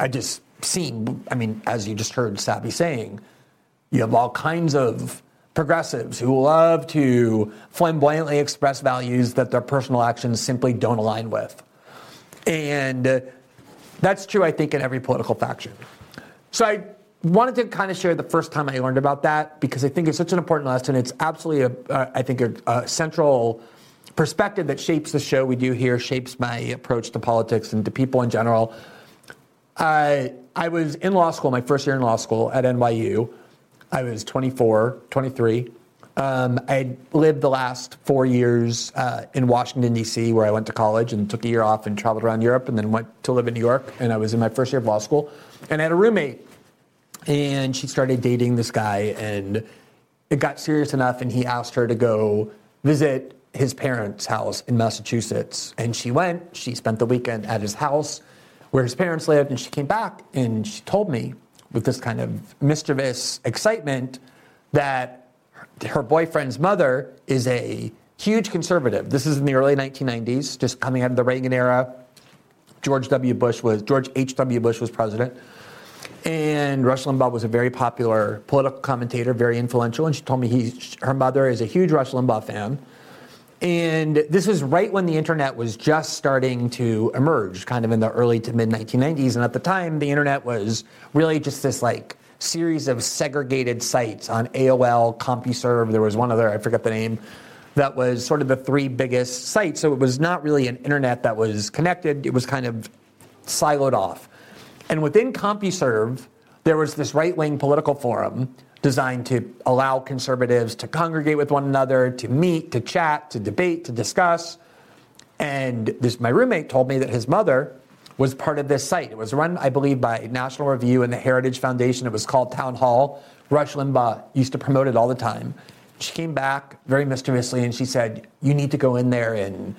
I just seen, I mean, as you just heard Sabby saying, you have all kinds of progressives who love to flamboyantly express values that their personal actions simply don't align with. And uh, that's true, I think, in every political faction. So I wanted to kind of share the first time I learned about that because I think it's such an important lesson. It's absolutely, a, uh, I think, a, a central perspective that shapes the show we do here, shapes my approach to politics and to people in general. Uh, I was in law school, my first year in law school at NYU. I was 24, 23. Um, I lived the last four years uh, in Washington, D.C., where I went to college and took a year off and traveled around Europe and then went to live in New York. And I was in my first year of law school. And I had a roommate, and she started dating this guy, and it got serious enough, and he asked her to go visit his parents' house in Massachusetts. And she went, she spent the weekend at his house where his parents lived, and she came back and she told me with this kind of mischievous excitement that her boyfriend's mother is a huge conservative. This is in the early 1990s, just coming out of the Reagan era. George W. Bush was George H. W. Bush was president, and Rush Limbaugh was a very popular political commentator, very influential. And she told me he, her mother is a huge Rush Limbaugh fan. And this was right when the internet was just starting to emerge, kind of in the early to mid 1990s. And at the time, the internet was really just this like series of segregated sites on AOL, CompuServe. There was one other, I forget the name, that was sort of the three biggest sites. So it was not really an internet that was connected, it was kind of siloed off. And within CompuServe, there was this right wing political forum designed to allow conservatives to congregate with one another, to meet, to chat, to debate, to discuss. And this, my roommate told me that his mother was part of this site. It was run, I believe, by National Review and the Heritage Foundation. It was called Town Hall. Rush Limbaugh used to promote it all the time. She came back very mischievously and she said, You need to go in there and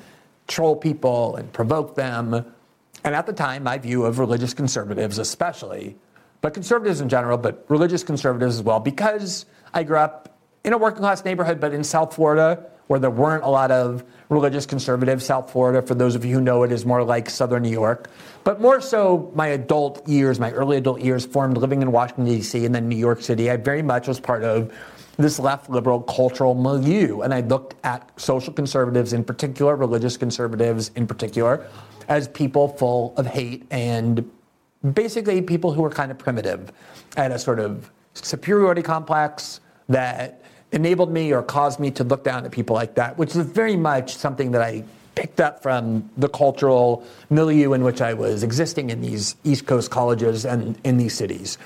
troll people and provoke them. And at the time, my view of religious conservatives, especially, but conservatives in general, but religious conservatives as well, because I grew up in a working class neighborhood, but in South Florida, where there weren't a lot of religious conservatives. South Florida, for those of you who know it, is more like southern New York. But more so, my adult years, my early adult years, formed living in Washington, D.C., and then New York City. I very much was part of this left liberal cultural milieu. And I looked at social conservatives in particular, religious conservatives in particular, as people full of hate and basically people who were kind of primitive. Had a sort of superiority complex that enabled me or caused me to look down at people like that, which is very much something that I picked up from the cultural milieu in which I was existing in these East Coast colleges and in these cities.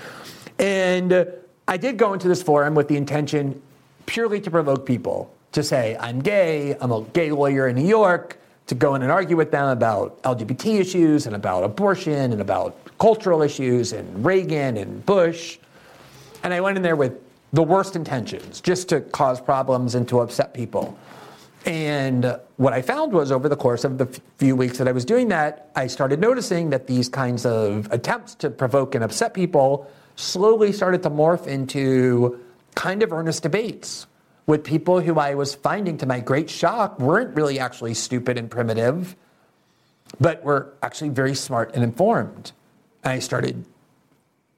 And I did go into this forum with the intention purely to provoke people, to say, I'm gay, I'm a gay lawyer in New York, to go in and argue with them about LGBT issues and about abortion and about cultural issues and Reagan and Bush. And I went in there with the worst intentions, just to cause problems and to upset people. And what I found was over the course of the few weeks that I was doing that, I started noticing that these kinds of attempts to provoke and upset people slowly started to morph into kind of earnest debates with people who I was finding, to my great shock, weren't really actually stupid and primitive, but were actually very smart and informed. And I started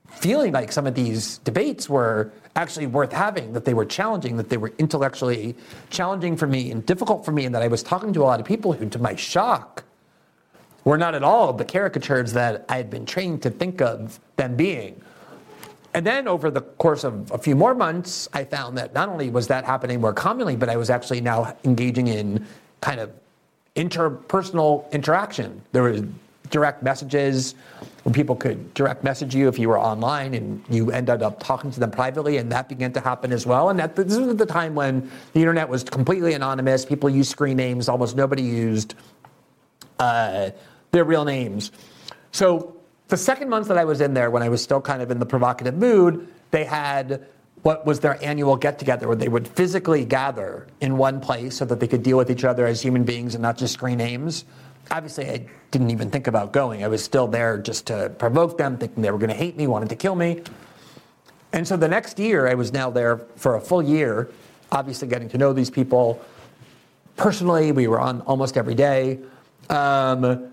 feeling like some of these debates were actually worth having, that they were challenging, that they were intellectually challenging for me and difficult for me, and that I was talking to a lot of people who, to my shock, were not at all the caricatures that I had been trained to think of them being. And then over the course of a few more months, I found that not only was that happening more commonly, but I was actually now engaging in kind of interpersonal interaction. There was direct messages when people could direct message you if you were online and you ended up talking to them privately, and that began to happen as well. And this was the time when the internet was completely anonymous. People used screen names. Almost nobody used uh, their real names. So the second month that I was in there, when I was still kind of in the provocative mood, they had what was their annual get together where they would physically gather in one place so that they could deal with each other as human beings and not just screen names obviously I didn't even think about going. I was still there just to provoke them, thinking they were going to hate me, wanted to kill me. And so the next year, I was now there for a full year, obviously getting to know these people personally. We were on almost every day. Um,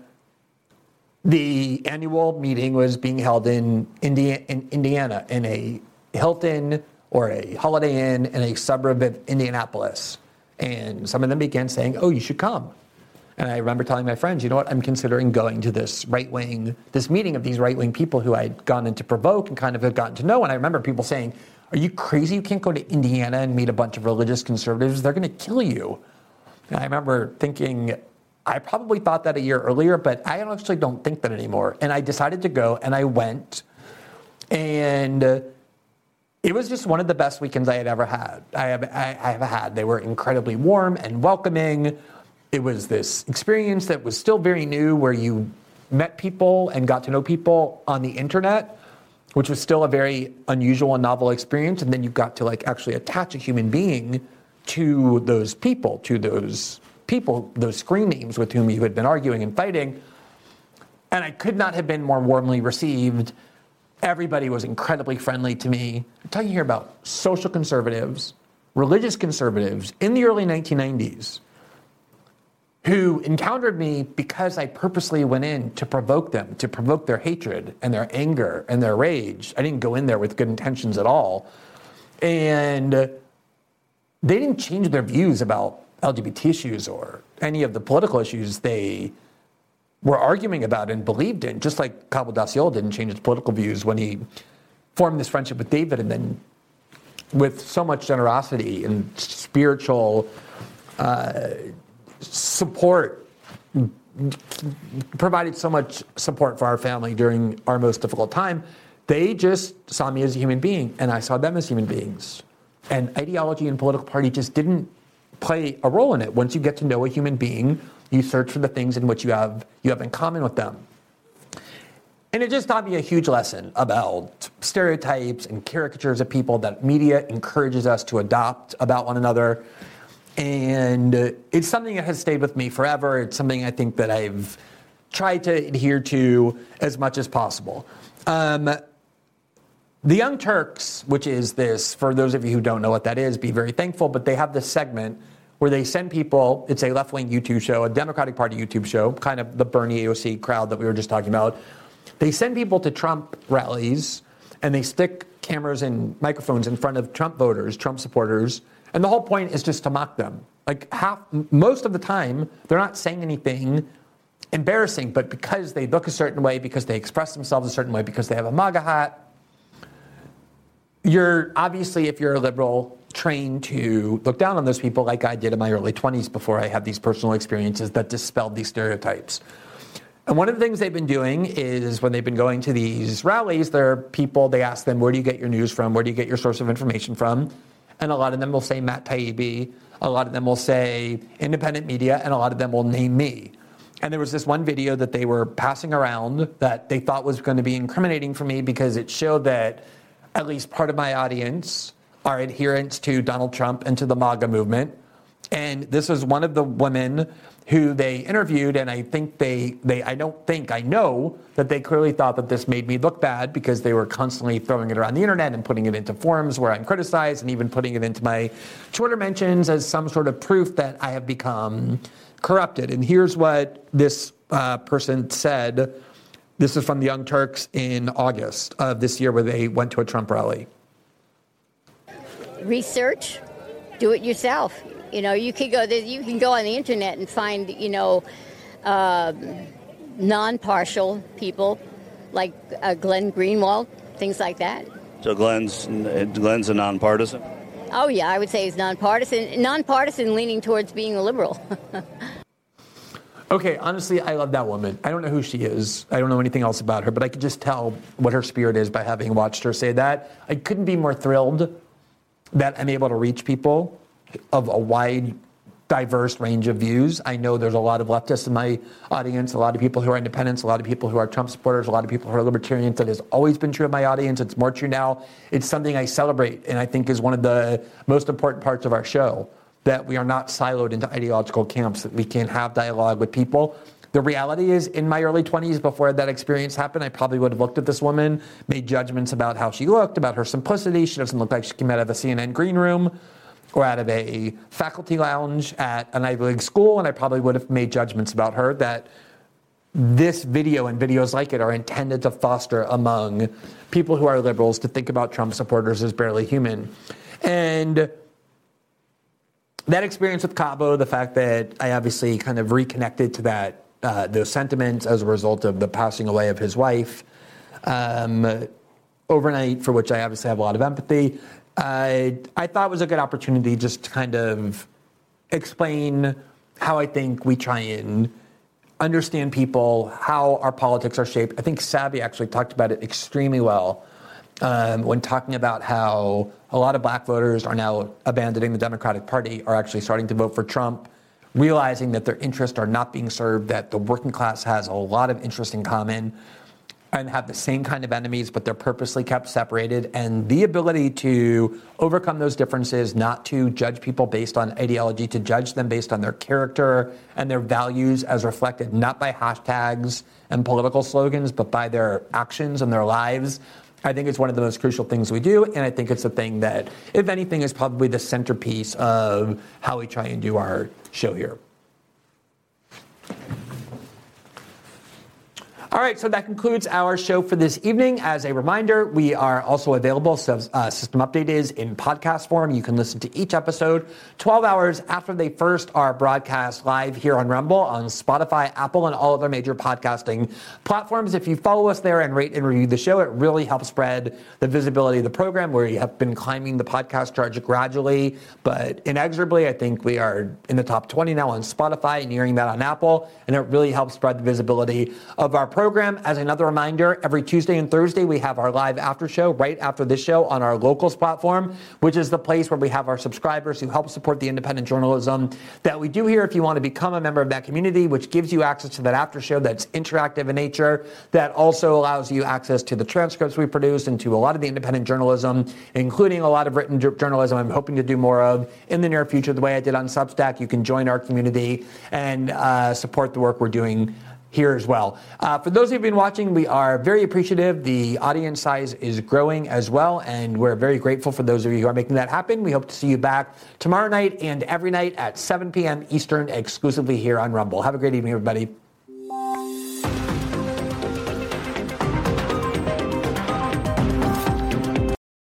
the annual meeting was being held in, Indi- in Indiana in a Hilton or a Holiday Inn in a suburb of Indianapolis. And some of them began saying, Oh, you should come. And I remember telling my friends, you know what, I'm considering going to this right wing, this meeting of these right wing people who I'd gone in to provoke and kind of had gotten to know. And I remember people saying, Are you crazy? You can't go to Indiana and meet a bunch of religious conservatives. They're going to kill you. And I remember thinking, I probably thought that a year earlier, but I actually don't think that anymore. And I decided to go and I went. And uh, it was just one of the best weekends I had ever had. I have, I, I have had. They were incredibly warm and welcoming it was this experience that was still very new where you met people and got to know people on the internet which was still a very unusual and novel experience and then you got to like actually attach a human being to those people to those people those screen names with whom you had been arguing and fighting and i could not have been more warmly received everybody was incredibly friendly to me i'm talking here about social conservatives religious conservatives in the early 1990s who encountered me because I purposely went in to provoke them, to provoke their hatred and their anger and their rage. I didn't go in there with good intentions at all. And they didn't change their views about LGBT issues or any of the political issues they were arguing about and believed in, just like Cabo Daciolo didn't change his political views when he formed this friendship with David and then with so much generosity and spiritual uh, support provided so much support for our family during our most difficult time. They just saw me as a human being, and I saw them as human beings. And ideology and political party just didn't play a role in it. Once you get to know a human being, you search for the things in which you have you have in common with them. And it just taught me a huge lesson about stereotypes and caricatures of people that media encourages us to adopt about one another. And it's something that has stayed with me forever. It's something I think that I've tried to adhere to as much as possible. Um, the Young Turks, which is this, for those of you who don't know what that is, be very thankful, but they have this segment where they send people, it's a left wing YouTube show, a Democratic Party YouTube show, kind of the Bernie AOC crowd that we were just talking about. They send people to Trump rallies and they stick cameras and microphones in front of Trump voters, Trump supporters, and the whole point is just to mock them. Like half, most of the time, they're not saying anything embarrassing, but because they look a certain way, because they express themselves a certain way, because they have a MAGA hat, you're obviously, if you're a liberal, trained to look down on those people like I did in my early 20s before I had these personal experiences that dispelled these stereotypes. And one of the things they've been doing is when they've been going to these rallies, there are people, they ask them, where do you get your news from? Where do you get your source of information from? and a lot of them will say Matt Taibbi, a lot of them will say independent media, and a lot of them will name me. And there was this one video that they were passing around that they thought was going to be incriminating for me because it showed that at least part of my audience are adherents to Donald Trump and to the MAGA movement. And this was one of the women who they interviewed, and I think they, they, I don't think, I know that they clearly thought that this made me look bad because they were constantly throwing it around the internet and putting it into forums where I'm criticized and even putting it into my Twitter mentions as some sort of proof that I have become corrupted. And here's what this uh, person said. This is from the Young Turks in August of this year where they went to a Trump rally. Research, do it yourself you know, you can go you can go on the internet and find you know um, non-partial people like uh, Glenn Greenwald, things like that. So Glenn's Glenn's a nonpartisan. Oh yeah, I would say he's nonpartisan. Nonpartisan, leaning towards being a liberal. okay, honestly, I love that woman. I don't know who she is. I don't know anything else about her, but I could just tell what her spirit is by having watched her say that. I couldn't be more thrilled that I'm able to reach people of a wide, diverse range of views. I know there's a lot of leftists in my audience, a lot of people who are independents, a lot of people who are Trump supporters, a lot of people who are libertarians. That has always been true of my audience. It's more true now. It's something I celebrate and I think is one of the most important parts of our show that we are not siloed into ideological camps, that we can have dialogue with people. The reality is, in my early 20s, before that experience happened, I probably would have looked at this woman, made judgments about how she looked, about her simplicity. She doesn't look like she came out of a CNN green room or out of a faculty lounge at an Ivy League school, and I probably would have made judgments about her that this video and videos like it are intended to foster among people who are liberals to think about Trump supporters as barely human. And that experience with Cabo, the fact that I obviously kind of reconnected to that uh, those sentiments as a result of the passing away of his wife um, overnight, for which I obviously have a lot of empathy. Uh, I thought it was a good opportunity just to kind of explain how I think we try and understand people, how our politics are shaped. I think Sabby actually talked about it extremely well um, when talking about how a lot of black voters are now abandoning the Democratic Party, are actually starting to vote for Trump, realizing that their interests are not being served, that the working class has a lot of interest in common and have the same kind of enemies, but they're purposely kept separated. And the ability to overcome those differences, not to judge people based on ideology, to judge them based on their character and their values as reflected not by hashtags and political slogans, but by their actions and their lives. I think it's one of the most crucial things we do, and I think it's the thing that, if anything, is probably the centerpiece of how we try and do our show here. All right, so that concludes our show for this evening. As a reminder, we are also available. So, uh, System Update is in podcast form. You can listen to each episode 12 hours after they first are broadcast live here on Rumble, on Spotify, Apple, and all other major podcasting platforms. If you follow us there and rate and review the show, it really helps spread the visibility of the program. We have been climbing the podcast charts gradually, but inexorably. I think we are in the top 20 now on Spotify, and nearing that on Apple, and it really helps spread the visibility of our program program. As another reminder, every Tuesday and Thursday, we have our live after show right after this show on our locals platform, which is the place where we have our subscribers who help support the independent journalism that we do here. If you want to become a member of that community, which gives you access to that after show that's interactive in nature, that also allows you access to the transcripts we produce and to a lot of the independent journalism, including a lot of written journalism I'm hoping to do more of in the near future, the way I did on Substack. You can join our community and uh, support the work we're doing here as well. Uh, for those who've been watching, we are very appreciative. The audience size is growing as well, and we're very grateful for those of you who are making that happen. We hope to see you back tomorrow night and every night at 7 p.m. Eastern, exclusively here on Rumble. Have a great evening, everybody.